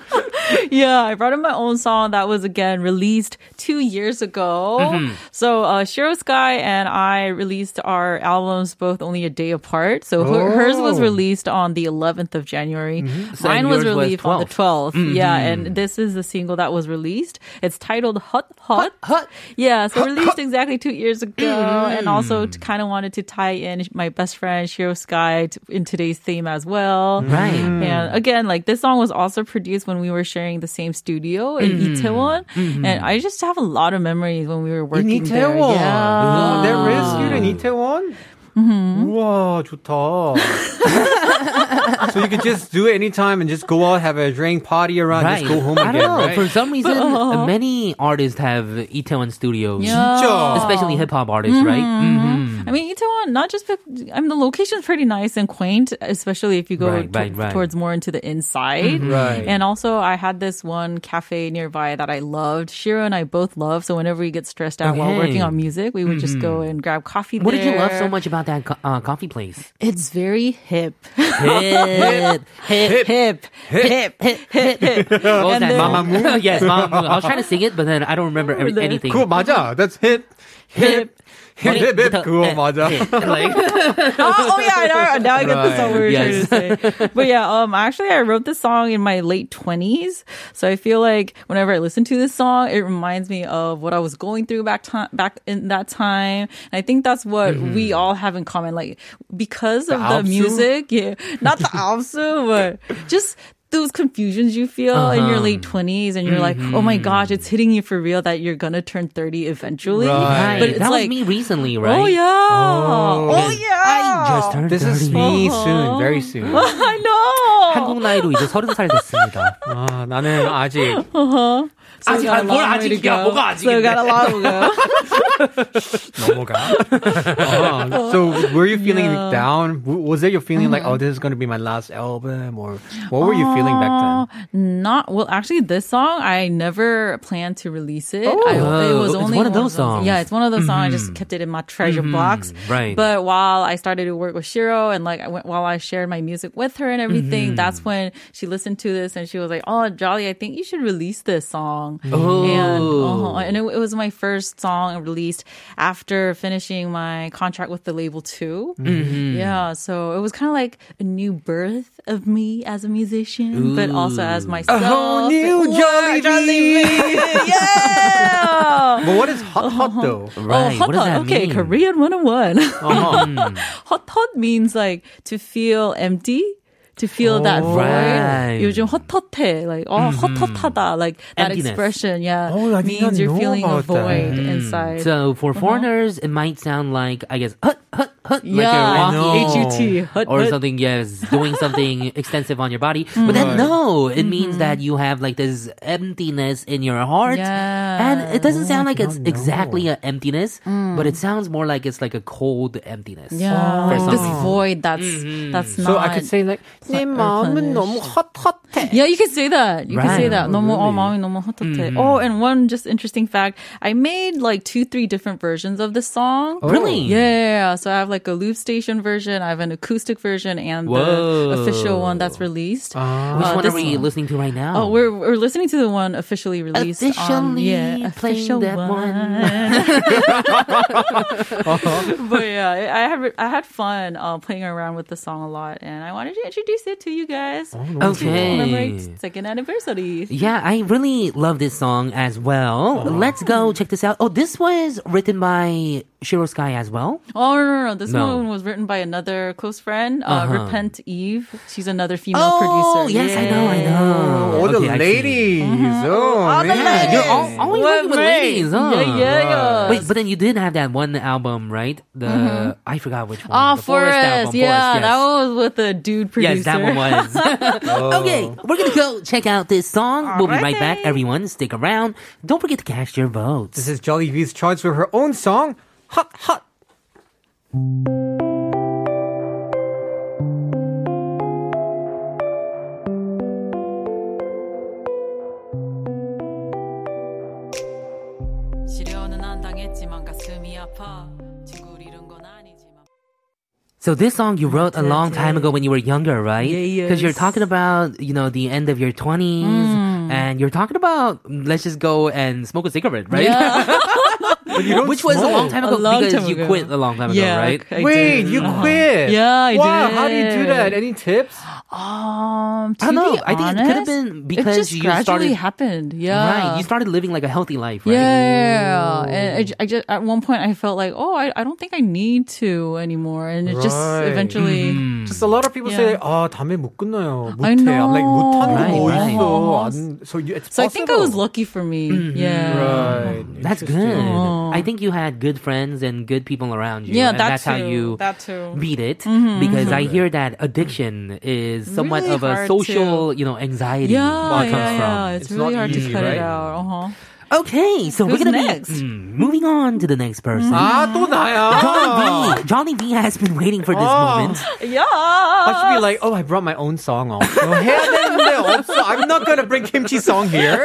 yeah, I brought in my own song that was again released two years ago. Mm-hmm. So uh, Shiro Sky and I released our albums both only a day apart. So her- hers was Oh. released on the 11th of January. Mm-hmm. So Mine was yours was released on the 12th. 12th. Yeah, and this is the single that was released. It's titled Hot Hot. Hot. Yeah, so released exactly two years ago, and also kind of wanted to tie in my best friend Shiro Sky to, in today's theme as well. Right. And again, like this song was also produced when we were sharing the same studio in Mm-hmm. Itaewon, and I just have a lot of memories when we were In working there. Itaewon. Yeah. Oh, there is here in Itaewon? 우와, 좋다. so you could just do it anytime and just go out, have a drink, party around, Right. just go home I again, don't know. right? For some reason, uh, many artists have Itaewon studios. Yeah. 진짜. Especially hip hop artists, right? Mm-hmm. I mean, Itaewon, not just, be- I mean, the location's pretty nice and quaint, especially if you go Right, to- right, right. towards more into the inside. Right. And also, I had this one cafe nearby that I loved. Shiro and I both love. So whenever we get stressed out while Okay. working on music, we would just go and grab coffee What did you love there. so much about that co- uh, coffee place? It's very hip. Hip, hip, hip, hip, hip, hip, hip. What was And that? then- Mamamoo? yes, Mamamoo. I was trying to sing it, but then I don't remember every, there. anything. 그거 맞아. That's hip. hip. Hip, hip, hip. 부터- 그거 네, 맞아. 네. Like, oh, oh yeah, now, now I get the song we were Yes. trying to say. But yeah, um, actually, I wrote this song in my late twenties, so I feel like whenever I listen to this song, it reminds me of what I was going through back time, back in that time. And I think that's what we all have in common, like because of the, Mm-hmm. The Alpsu? music, yeah, not the Alpsu, but just. Those confusions you feel in your Uh-huh. late 20s, and you're like, oh my gosh, it's hitting you for real that you're gonna turn 30 eventually. Right. But it's that like, was me recently, right? oh yeah, oh, yeah. I just turned This is 30. me soon, very soon. I know. 한국 나이로 이제 서른 살 됐습니다. 아, 나는 아직 So 아직- got a 아, 뭘 long way to 아직이야, go. 뭐가 So got a long way to go. 넘어가. Uh, so were you feeling Yeah. down? W- Was there your feeling like, oh, this is going to be my last album? Or what were you feeling back then? Not well. Actually, this song I never planned to release it. I, it Oh, was it's only one of those songs. Yeah, it's one of those songs. I just kept it in my treasure box. right. But while I started to work with Shiro and like I went, while I shared my music with her and everything, that's when she listened to this and she was like, "Oh, Jolly, I think you should release this song." Oh. And uh-huh, and it, it was my first song released after finishing my contract with the label too. Mm-hmm. Yeah, so it was kind of like a new birth of me as a musician, but also as myself. whole new Yeah, Jolly yeah. But what is hot hot though? Right. Oh, hot what does hot. that okay, mean? Korean 101. Uh-huh. hot hot means like to feel empty To feel that void. right. 요즘 헛헛해. Like, oh, 헛헛하다. Like, that Emptiness. expression, yeah. Oh, I did means not you're know feeling a about that. void inside. So for foreigners, it might sound like I guess hut hut hut, like yeah. you're know. walking H-U-T. Hut, or hut. something. Yes, doing something extensive on your body. But then Right. no, it means that you have like this emptiness in your heart, Yeah. and it doesn't sound like did it's not know. exactly an emptiness, but it sounds more like it's like a cold emptiness. Yeah. for some this reason. void that's, that's not. So I could say like, 내 마음은 너무 헛헛해. Yeah, you can say that. You can say Right. that. 너무 어, really? 마음이 너무 헛헛해. Oh, and one just interesting fact. I made like two, three different versions of this song. Really? Yeah. So I have like like a loop station version. I have an acoustic version and Whoa. the official one that's released. Which Uh, one this- are we listening to right now? Oh, we're we're listening to the one officially released. on, Officially yeah, playing official that one. but yeah, I I had I had fun uh, playing around with the song a lot, and I wanted to introduce it to you guys. Okay. Commemorate second anniversary. Yeah, I really love this song as well. Let's go check this out. Oh, this was written by Shiro Sky as well. Oh no, no, no! This No. one was written by another close friend, uh, Uh-huh. Repent Eve. She's another female producer. oh, producer. yes, I know, I know. All the Okay, I see. ladies. Oh, All the ladies. You're all, always What working with ladies, huh? Yeah, yeah, yeah. Wait, but then you did have that one album, right? The I forgot which one. Ah, the Forest. album, yeah, Forest, yes. that one was with the dude producer. Yes, that one was. Okay, we're gonna go check out this song. We'll be right back, everyone. Stick around. Don't forget to cast your votes. This is Jolly V's charts for her own song, hot, hot. So this song you wrote a long time ago when you were younger, right? Yeah, Because you're talking about you know the end of your twenties, mm. and you're talking about let's just go and smoke a cigarette, right? Yeah. Which was a long time ago long because time you ago. quit a long time ago, Yeah, right? I Wait, did. you uh-huh. quit? Yeah, I wow, did. how do you do that? Any tips? Um, to I don't know. be I think it could have honest, been because it just you gradually started- happened. Yeah, Right. You started living like a healthy life, right? Yeah, and I, j- I just at one point I felt like, oh, I, I don't think I need to anymore, and it just Right. eventually. Mm-hmm. Just a lot of people Yeah. say, 아, 담배 못 끊어요. I 못해. I'm like, 못하는 Right, 거 right. 어딨어. 안- So you, it's So I think I was possible. lucky for me. Mm-hmm. Yeah. Right. That's good. Oh. I think you had good friends and good people around you. Yeah, and that that's how too. you That too. beat it. Because I hear that addiction is somewhat Really of a social, you know, anxiety. Yeah, yeah, yeah. from. It's, It's really not hard easy, to cut it out. Uh-huh. Okay, so we're Who's gonna next? be mm, moving on to the next person. 아, 또 나야. Johnny V. Johnny V has been waiting for this Oh. moment. Yeah. I should be like, oh, I brought my own song. Also. 해야 되는데 없어. I'm not gonna bring kimchi song here.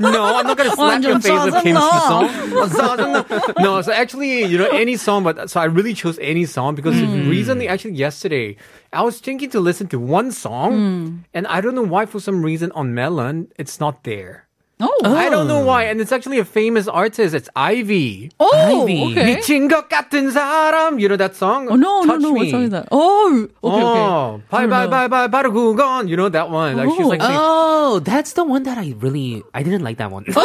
No, I'm not gonna slap your 완전 face with kimchi 짜증나. song. 어, 짜증나. No, so actually, you know, any song, but so I really chose any song because recently, actually yesterday, I was thinking to listen to one song, and I don't know why, for some reason, on Melon, it's not there. Oh. I don't know why, and it's actually a famous artist. It's Ivy. Oh, Ivy. okay. 미친 것 같은 사람. You know that song? Oh no, no, Touch no! Me. What song is that? Oh, okay, Oh, bye, bye, bye, bye, 바로 그건. You know that one. Like she's like saying, Oh, that's the one that I really I didn't like that one. okay.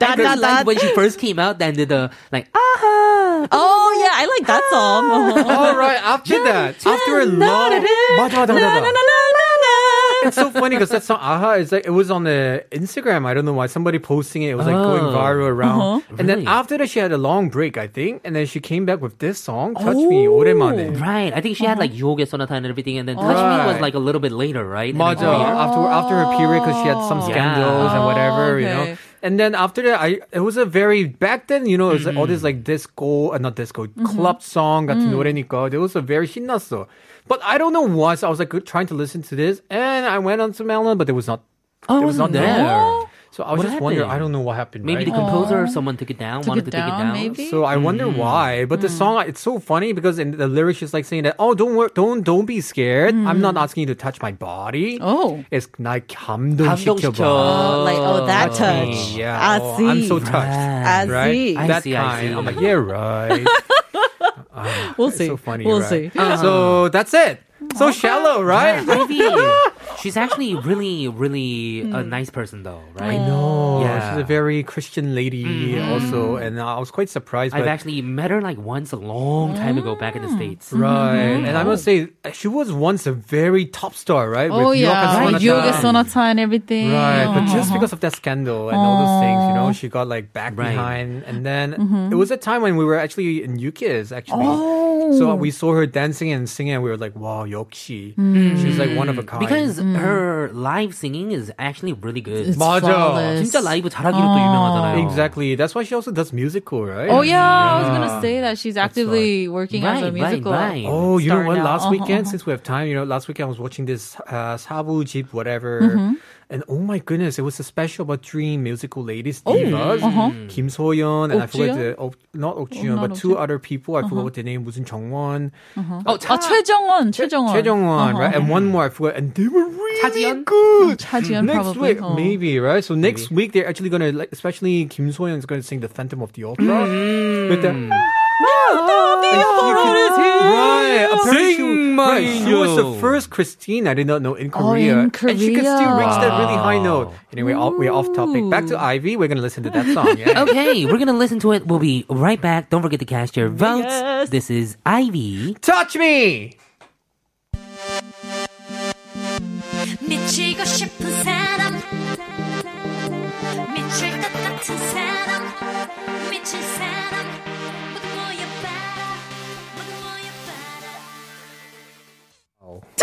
da, I really liked when she first came out and did the like ah. Oh yeah, I like that song. Uh-huh. all right, after that, after a long, 맞아, 맞아, 맞아, 맞아. It's so funny because that song Aha is like it was on the Instagram. I don't know why somebody posting it. It was like going Oh. viral around. And then Really? after that, she had a long break, I think, and then she came back with this song, "Touch Me." 오랜만에. Right. I think she had like Yoga Sonata and everything, and then Touch Me was Right. like a little bit later, right? in her 맞아. career. After after her period, because she had some Yeah. scandals and whatever, you okay. know. And then after that, I it was a very back then, you know, it was like all this like disco, uh, not disco, club song 같은 노래니까 it was a very 신났어. But I don't know why, so I was like trying to listen to this, and I went on to Melon, but it was not. Oh, it was not wasn't there. So I was What just wondering. happened? I don't know what happened. Maybe right? the composer or someone took it down, Took wanted it to take it down, down. maybe? So I wonder why, but the song it's so funny because in the lyrics she's like saying that oh don't work don't don't be scared I'm not asking you to touch my body Oh. it's 날 감동시켜봐 감동시켜. Oh, like oh that Touch touch. me. Yeah. I oh, see. I'm so touched. I Right? see. I that see, I kind. see. I'm like, yeah, right. We'll see. so funny. We'll right? see. Uh-huh. So that's it. So shallow, right? Ivy. She's actually really, really a nice person, though, right? I know. Yeah. She's a very Christian lady also, and I was quite surprised. I've actually met her like once a long time ago back in the States. Right, and I must say, she was once a very top star, right? Oh With yeah, Yoga right. Sonata. Yoga Sonata and everything. Right, but just Uh-huh. because of that scandal and all those things, you know, she got like back Right. behind. And then Mm-hmm. it was a time when we were actually in UKIS, actually. Oh. So we saw her dancing and singing, and we were like, wow, 역시. Mm. She's like one of a kind. Because her live singing is actually really good. It's 맞아. flawless. 진짜 라이브 잘하기로 또 유명하잖아요. Exactly. That's why she also does musical, right? Oh yeah, I was gonna say that she's actively working as Right, a right, musical. right. Oh, you know star what? now. Last Uh-huh, weekend, uh-huh. since we have time, you know, last weekend I was watching this uh, Sabu Jeep, whatever. Mm-hmm. And oh my goodness, it was a special about three musical ladies, divas. Kim So-yeon and I forgot the, oh, not Ok Uh-huh. Oh, not but two Ok-jeon. other people. I forgot what their name was in Jongwon. 아, 최정원, 최정원. Chaejongwon, right? And one more, I forgot. And they were really Chajiyeon? good. 차지연 Next probably. week, 어. maybe, right? So next week, they're actually going to, like, especially Kim So-yeon is going to sing the Phantom of the Opera. Mm. With the, Right. Apparently she, Sing, right, my she was the angel. first Christine I did not know in Oh, Korea. in And she could still reach that really high Wow. note. Anyway, off- we're off topic. Back to Ivy. We're going to listen to that song. Yeah. Okay, we're gonna listen to it. We'll be right back. Don't forget to cast your votes. Yes. This is Ivy. Touch me! 미치고 싶은 사람 미칠 것 같은 사람 미친 사람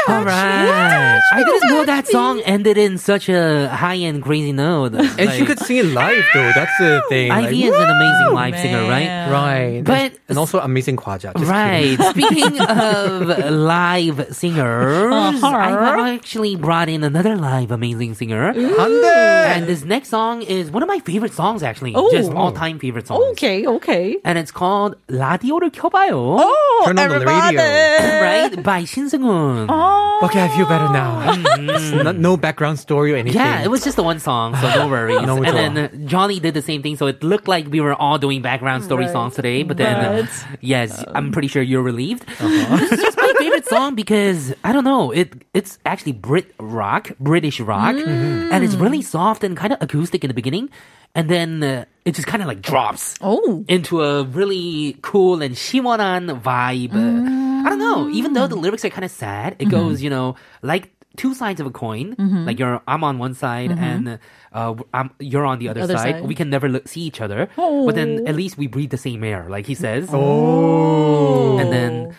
All right. I didn't know that song ended in such a high end crazy note. Like, and she could sing it live though. That's the thing. Ivy like, is an amazing live Man. singer, right? Right. But and also amazing Kwaja. Right. Speaking of live singers, uh-huh. I actually brought in another live amazing singer. And this next song is one of my favorite songs actually. Oh. Just all time favorite songs. Okay, okay. And it's called Radio를 켜봐요. Oh, Turn on everybody. the radio. right? By Shin Seung-hoon. Oh. Okay, I feel better now. It's not, no background story or anything. Yeah, it was just the one song, so no worries. No, and then all. uh, Johnny did the same thing, so it looked like we were all doing background story Right. songs today. But then, uh, Right. yes, I'm pretty sure you're relieved. Uh-huh. this is just my favorite song because I don't know, it it's actually Brit rock, British rock, Mm-hmm. and it's really soft and kind of acoustic in the beginning, and then uh, it just kind of like drops oh. into a really cool and shiwanan vibe. Mm. I don't know. Even though the lyrics are kind of sad, it mm-hmm. goes, you know, like two sides of a coin. Mm-hmm. Like you're, I'm on one side mm-hmm. and uh, I'm, you're on the other, other side. side. We can never look, see each other, oh. but then oh. at least we breathe the same air, like he says. Oh, and then.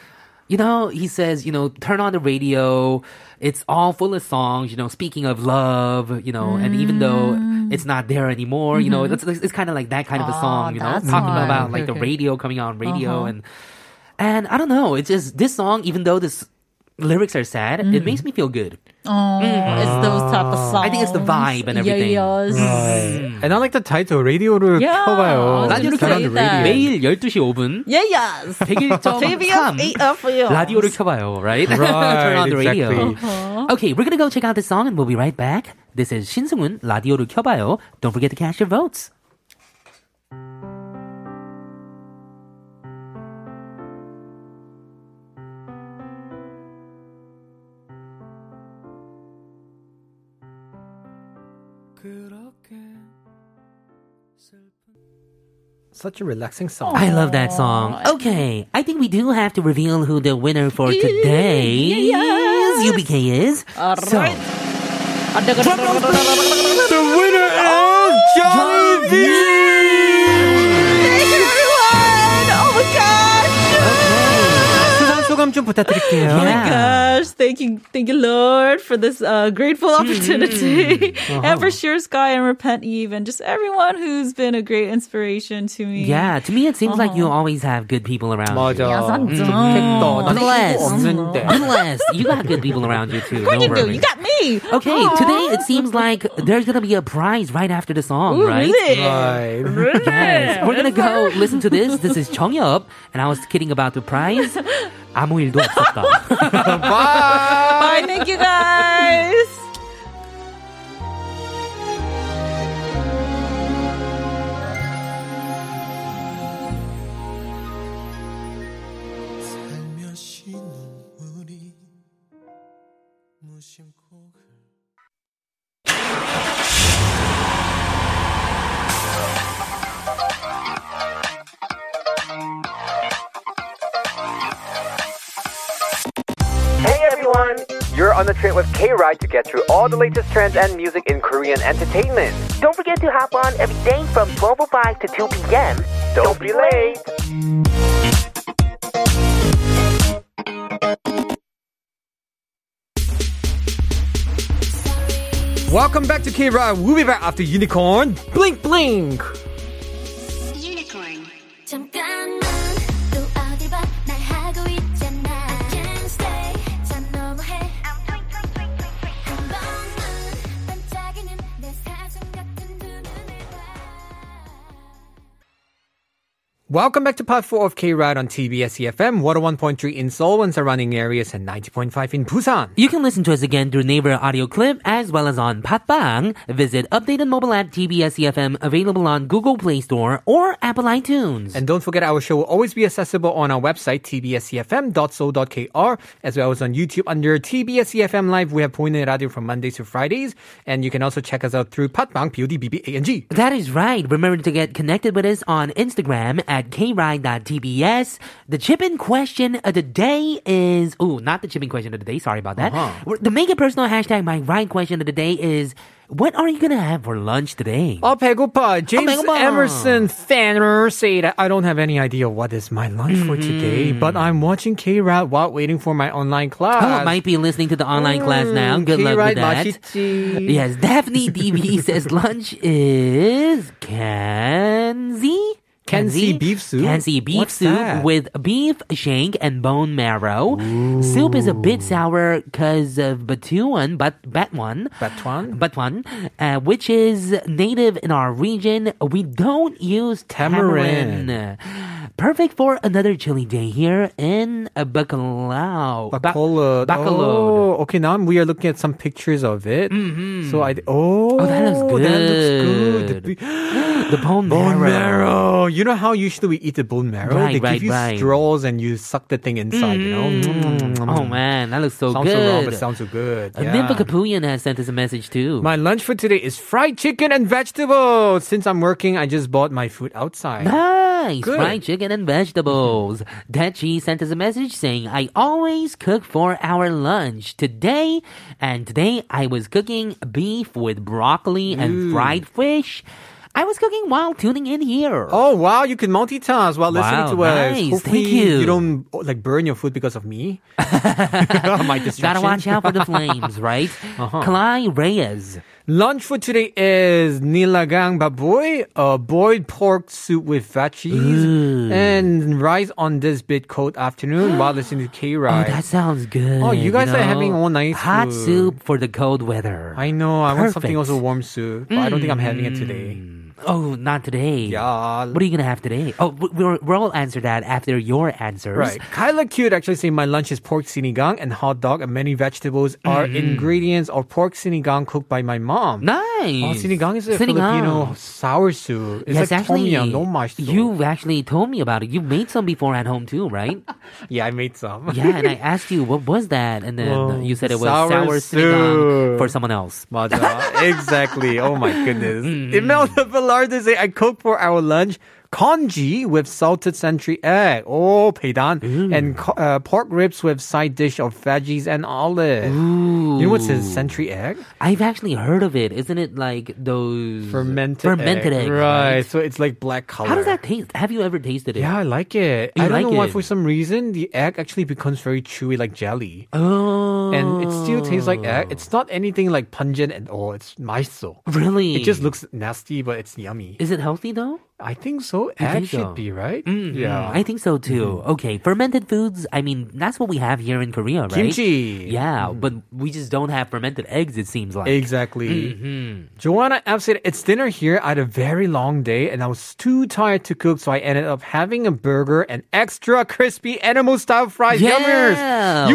You know, he says, you know, turn on the radio, it's all full of songs, you know, speaking of love, you know, and even though it's not there anymore, you know, it's, it's kind of like that kind of a song, you know, talking about like Okay, the okay. radio coming on radio Uh-huh. and, and I don't know, it's just this song, even though this lyrics are sad, it makes me feel good. Oh, it's those type of songs. I think it's the vibe and everything. Yeah, yes. Right. And I like the title, radio를 Yeah. 켜봐요. 라디오를 Turn on the 켜봐. radio. 매일 12시 5분 Yeah, yes. 101.3 KBS AFM. 라디오를 켜봐요, right? Right, Turn on the radio. exactly. Okay, we're gonna go check out this song and we'll be right back. This is 신승훈 라디오를 켜봐요. Don't forget to cast your votes. Such a relaxing song. I love that song. Okay, I think we do have to reveal who the winner for today's Yes. UBK is. So, right. The winner is Jolly V! 좀 부탁드릴게요. Oh my gosh, thank you, thank you, Lord, for this uh, grateful mm-hmm. opportunity. Mm-hmm. and for Shiro Sky and Repent Eve and just everyone who's been a great inspiration to me. Yeah, to me it seems uh-huh. like you always have good people around 맞아. you. Mm-hmm. Unless, unless you got good people around you too. What you do? You got me. Okay, Aww. today it seems like there's gonna be a prize right after the song, Ooh, right? Really? Right. Really? Yes. We're gonna go listen to this. This is Chongyup, and I was kidding about the prize. 아무 일도 없었다. Bye. Thank you, guys. On the train with K Ride to get through all the latest trends and music in Korean entertainment. Don't forget to hop on every day from 12.05 to 2 p.m. Don't be late! Welcome back to K-Ride. We'll be back after Unicorn. Blink, blink. Welcome back to part 4 of K-Ride on TBS EFM, 101.3 in Seoul and surrounding areas and 90.5 in Busan. You can listen to us again through Naver audio clip as well as on Podbbang. Visit updated mobile app TBS EFM available on Google Play Store or Apple iTunes. And don't forget our show will always be accessible on our website tbsefm.so.kr as well as on YouTube under TBS EFM Live. We have Pointed Radio from Mondays to Fridays and you can also check us out through Podbbang, P-O-D-B-B-A-N-G. That is right. Remember to get connected with us on Instagram at at kride.tbs. The chip in question of the day is, oh, not the chip in question of the day. Sorry about that. Uh-huh. The make it personal hashtag my ride question of the day is, what are you gonna have for lunch today? Oh, 배고파. Oh, James oh, Emerson Fanner said, "I don't have any idea what is my lunch mm-hmm. for today, mm-hmm. but I'm watching K Rad while waiting for my online class." Oh, might be listening to the online mm, class now. Mm, Good K-Ride luck with that. 맛있지. Yes, Daphne DB says lunch is Cansi. Cansi beef soup? Cansi beef What's soup that? with beef shank and bone marrow. Soup is a bit sour because of batuan, but batuan. Batuan? Batuan, uh, which is native in our region. We don't use tamarind. Tamarind. Perfect for another chilly day here in uh, Bacalao. Ba- Bacolod. Bacolod. Oh, okay. Now we are looking at some pictures of it. So I oh, Oh, that looks good. That looks good. The, bone, bone marrow. You know how usually we eat the bone marrow? Right, they right, give you right. straws and you suck the thing inside. You know. Mm. Oh man, that looks so sounds good. so wrong, but sounds so good. Uh, Yeah. Nympha Kapuyan has sent us a message too. My lunch for today is fried chicken and vegetables. Since I'm working, I just bought my food outside. Nice Good. fried chicken and vegetables. Dechi sent us a message saying, "I always cook for our lunch today, and today I was cooking beef with broccoli and fried fish. I was cooking while tuning in here. Oh wow, you can multitask while listening Wow, to us. nice. Hopefully Thank you. you don't like burn your food because of me. My distraction. Gotta watch out for the flames, right? Uh-huh. Reyes. Lunch for today is nilagang baboy, a boiled pork soup with veggies cheese, and rice on this bit cold afternoon while listening to K Oh, Ride. that sounds good. Oh, you guys are know? having all nice hot food. soup for the cold weather. I know. I want something also warm soup, but I don't think I'm having it today. Oh, not today. Yeah. What are you gonna have today? Oh, we- we'll, we'll answer that after your answers. Right. Kyla Cute actually saying my lunch is pork sinigang and hot dog and many vegetables are ingredients of pork sinigang cooked by my mom. Nice. Oh, sinigang is a Sinigang. Filipino sour soup. It's yes, like actually, tom yum. 너무 맛있어. you've actually told me about it. You made some before at home too, right? Yeah, I made some. yeah, and I asked you what was that, and then Well, you said it was sour sour, soup. sinigang for someone else. 맞아. exactly. Oh my goodness. Mm. I cooked for our lunch congee with salted century egg. Oh, peidan. And uh, pork ribs with side dish of veggies and olive. Ooh. You know what's a century egg? I've actually heard of it. Isn't it like those fermented, fermented egg, eggs? Right. right. So it's like black color. How does that taste? Have you ever tasted it? Yeah, I like it. You I don't like know why. For some reason, the egg actually becomes very chewy, like jelly. Oh. And it still tastes like egg. It's not anything like pungent at all. It's maiso. Really? It just looks nasty, but it's yummy. Is it healthy though? I think so. You Egg think should so? be, right? Mm, Yeah. I think so too. Okay, fermented foods. I mean, that's what we have here in Korea, right? Kimchi. Yeah, but we just don't have fermented eggs. It seems like. Exactly. Mhm. Joanna F said, It's dinner here. I had a very long day and I was too tired to cook, so I ended up having a burger and extra crispy animal style fried Yeah. yummers.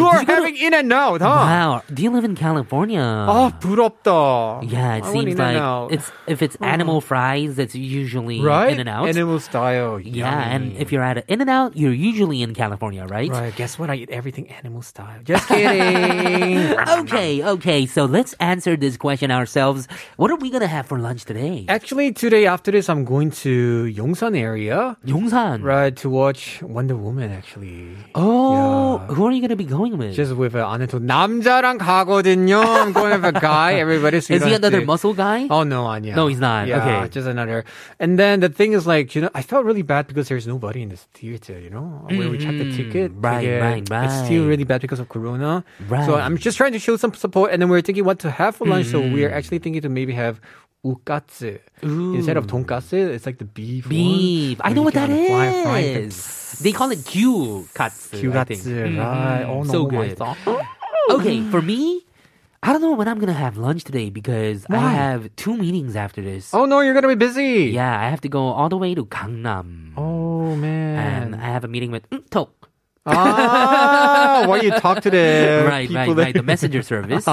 You Did are you go to- having In and Out, huh? Wow. Do you live in California? Oh, 부럽다. Yeah, it I want seems like In-N-Out. it's if it's animal fries, it's usually right? In and Out. Animal style. Yeah, and Yummy. if you're at In and Out, you're usually in California, right? Right. Guess what? I eat everything animal style. Just kidding. Okay, okay. So let's answer this question ourselves. What are we gonna have for lunch today? Actually, today after this, I'm going to Yongsan area. Yongsan. Right, to watch Wonder Woman actually. Oh, Yeah. who are you gonna be going with? Just with an 아내도 남자랑 가거든요. I'm going with a guy. Everybody. So you Is don't he have another to- muscle guy? Oh no, 아니야. No, he's not. Yeah, Okay. just another. And then the thing thing is like you know I felt really bad because there's nobody in this theater. You know where we checked the mm-hmm. ticket. Right, right, right. It's still really bad because of Corona. Right. So I'm just trying to show some support, and then we're thinking what to have for lunch. So we're mm. actually thinking to maybe have ukatsu instead of tonkatsu. It's like the beef. Beef. One. I know what that is. They call it gyukatsu. Gyukatsu. Right. Mm. Oh no, so oh good. Okay, for me. I don't know when I'm gonna have lunch today because I have two meetings after this. Oh no, you're gonna be busy. Yeah, I have to go all the way to Gangnam. Oh, man. and I have a meeting with Tok. Ah, why you talk to the right, right, people right. The messenger service.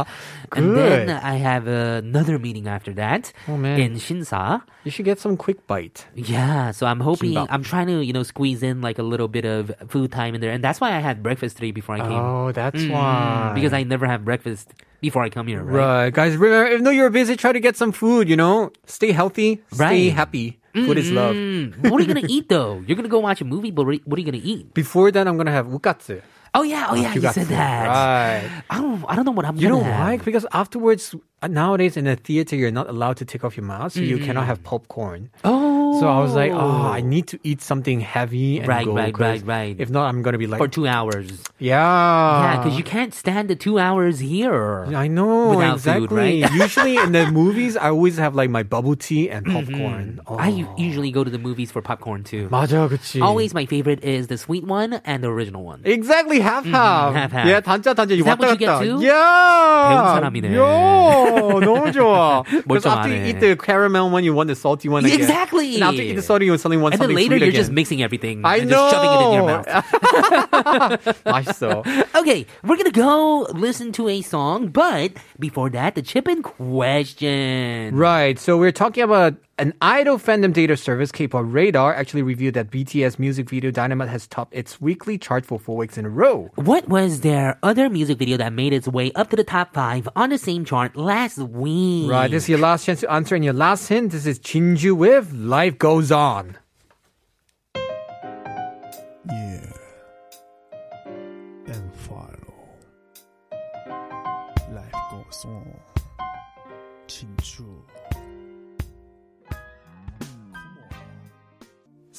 and then I have another meeting after that Oh, man. in Shinsa. You should get some quick bite. Yeah, so I'm hoping. I'm trying to you know squeeze in like a little bit of food time in there, and that's why I had breakfast today before I came. Oh, that's Mm, why. because I never have breakfast before I come here, right? Right, guys. Remember, if no, you're busy, try to get some food. You know, stay healthy, stay Right. happy. Food is love. Mm, what are you gonna eat though? You're gonna go watch a movie, but what are you gonna eat? Before that, I'm gonna have ukatsu. Oh yeah, oh yeah, you Gyugatsu. said that. Right. I don't, I don't know what I'm gonna do. You know gonna why? Because afterwards, nowadays in a theater, you're not allowed to take off your mask, so you cannot have popcorn. Oh, So I was like, oh, I need to eat something heavy and Right, go. right, 'cause right, right. If not, I'm gonna be like, for two hours. yeah, yeah, because you can't stand the two hours here. I know Without exactly. food, right? Usually in the movies, I always have like my bubble tea and popcorn. Oh. I u- usually go to the movies for popcorn too. 맞아, 그치. Always my favorite is the sweet one and the original one. Exactly half half. half, half. Yeah, 단짜 단짜. Is that what you get 왔다 too? 갔다. Yeah. 배운 사람이네. Yo, 너무 좋아. Because after you 멀쩡하네. eat the caramel one, you want the salty one again. Exactly. And after you eat the salty one, suddenly want And then something later sweet you're just again. mixing everything I and know. just shoving it in your mouth. 맛있어. Okay, we're gonna go listen to a song, but before that, the chip in question. Right. So we're talking about an idol fandom data service, K-pop Radar, actually reviewed that BTS music video Dynamite has topped its weekly chart for four weeks in a row. What was their other music video that made its way up to the top five on the same chart last week? Right. This is your last chance to answer, and your last hint. This is Jinju with "Life Goes On."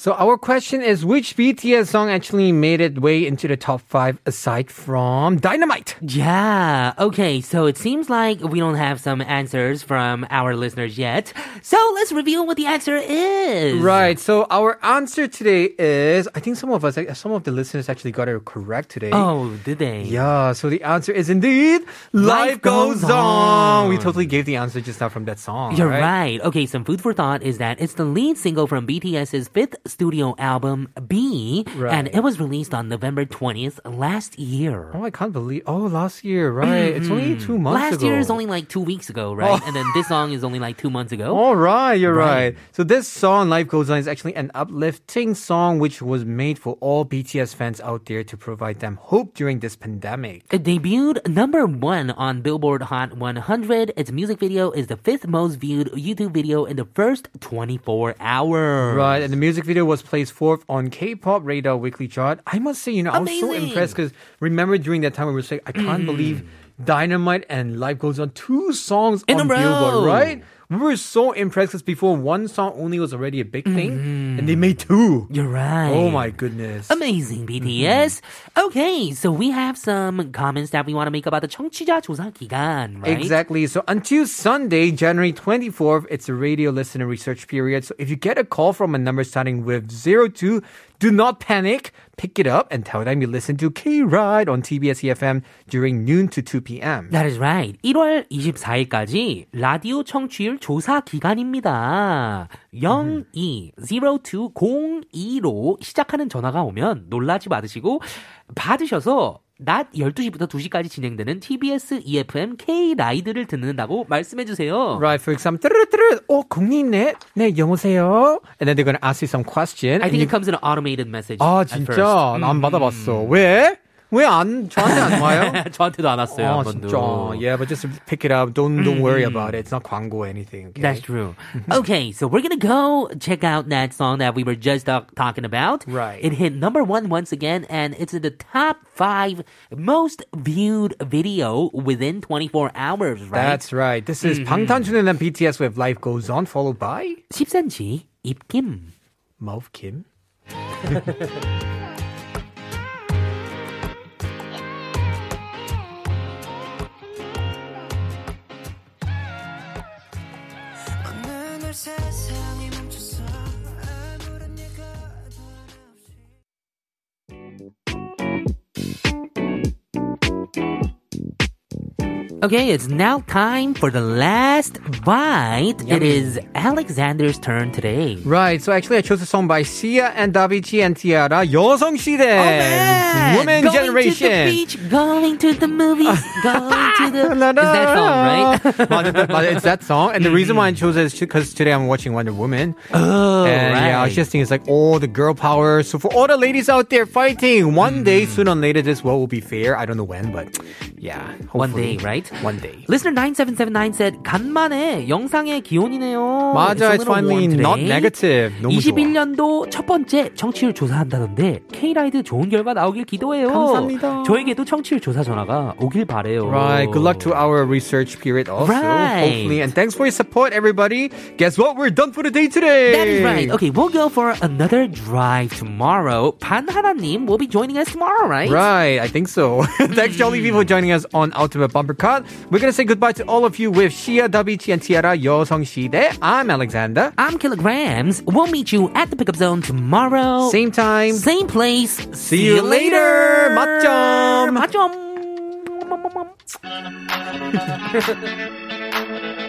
So our question is, which BTS song actually made it way into the top five aside from Dynamite? Yeah. Okay. So it seems like we don't have some answers from our listeners yet. So let's reveal what the answer is. Right. So our answer today is, I think some of us, some of the listeners actually got it correct today. Oh, did they? Yeah, so the answer is indeed Life, Goes, on. We totally gave the answer just now from that song. You're right. Okay, some food for thought is that it's the lead single from BTS's fifth studio album, BE, Right. and it was released on November 20th last year. Oh, I can't believe. Oh, last year, right? It's only two months Mm-hmm. Last ago. year is only like two weeks ago, right? And then this song is only like two months ago. All right, you're right. Right. So this song, Life Goes On, is actually an uplifting song which was made for all BTS fans out there to provide them hope during this pandemic. It debuted number one on Billboard Hot 100. Its music video is the fifth most viewed YouTube video in the first 24 hours. Right, and the music video was placed fourth on K-pop Radar Weekly Chart. I must say, you know, I was so impressed because remember during that time we were saying, I can't mm. believe Dynamite and Life Goes On, two songs In on a row. Billboard, right? We were so impressed because before one song only was already a big thing, and they made two. You're right. Oh my goodness. Amazing BTS. Okay, so we have some comments that we want to make about the 청취자 조사 기간, right? Exactly. So until Sunday, January 24th, it's a radio listener research period. So if you get a call from a number starting with 02, do not panic. Pick it up and tell them you listen to K-Ride on TBS EFM during noon to 2 p.m. That is right. 1월 24일까지 라디오 청취율 조사 기간입니다. 020202로 시작하는 전화가 오면 놀라지 마시고 받으셔서 낮 12시부터 2시까지 진행되는 TBS EFM K 라이드를 듣는다고 말씀해 주세요. Right, for example, 뜨르르뜨르, 어, 국민네, 네, 여보세요? And then they're to ask you some question. I think it comes in an automated message. 아, 진짜? 안 받아봤어. 왜? 왜 안, 저한테 안 와요? 저한테도 안 왔어요. 아, 한 번도. 진짜. Yeah, but just pick it up. Don't, don't worry about it. It's not 광고 or anything. Okay? That's true. okay, so we're gonna go check out that song that we were just uh, talking about. Right. It hit number one once again, and it's in the top five most viewed video within 24 hours, right? That's right. This is 방탄소년단 and BTS with Life Goes On, followed by 10cm 입김. Mauve Kim. verses. Okay, it's now time for the last bite. Yummy. It is Alexander's turn today. Right. So actually, I chose a song by SeeYa and Davichi and T-ara, 여성 시대, oh, man. woman going generation. Going to the beach, going to the movies, going to the. is that song, right? But it's that song. And the mm-hmm. reason why I chose it is because today I'm watching Wonder Woman. Oh, and right. yeah, I was just thinking it's like all oh, the girl power. So for all the ladies out there fighting, one mm. day soon or later, this world will be fair. I don't know when, but yeah. One hopefully. day, right? One day. Listener 9779 said 간만에 영상의 기온이네요. 맞아, it's a little finally warm not today. negative. 너무 좋아. 21년도 첫 번째 청취율 조사한다던데 K라이드 좋은 결과 나오길 기도해요. 감사합니다. 저에게도 청취율 조사 전화가 오길 바래요. Right. Good luck to our research period also. Right. Hopefully. And thanks for your support, everybody. Guess what? We're done for the day today. That is right. Okay, we'll go for another drive tomorrow. 반하나님 will be joining us tomorrow, right? Right, I think so. Thanks, Jolly V, for joining us on Ultimate Bumper Cut. We're gonna say goodbye to all of you with Shia, Davichi, and Tiara, 여성 시대. I'm Alexander. I'm Kilograms. We'll meet you at the pickup zone tomorrow. Same time. Same place. See you later. 맞점. 맞점.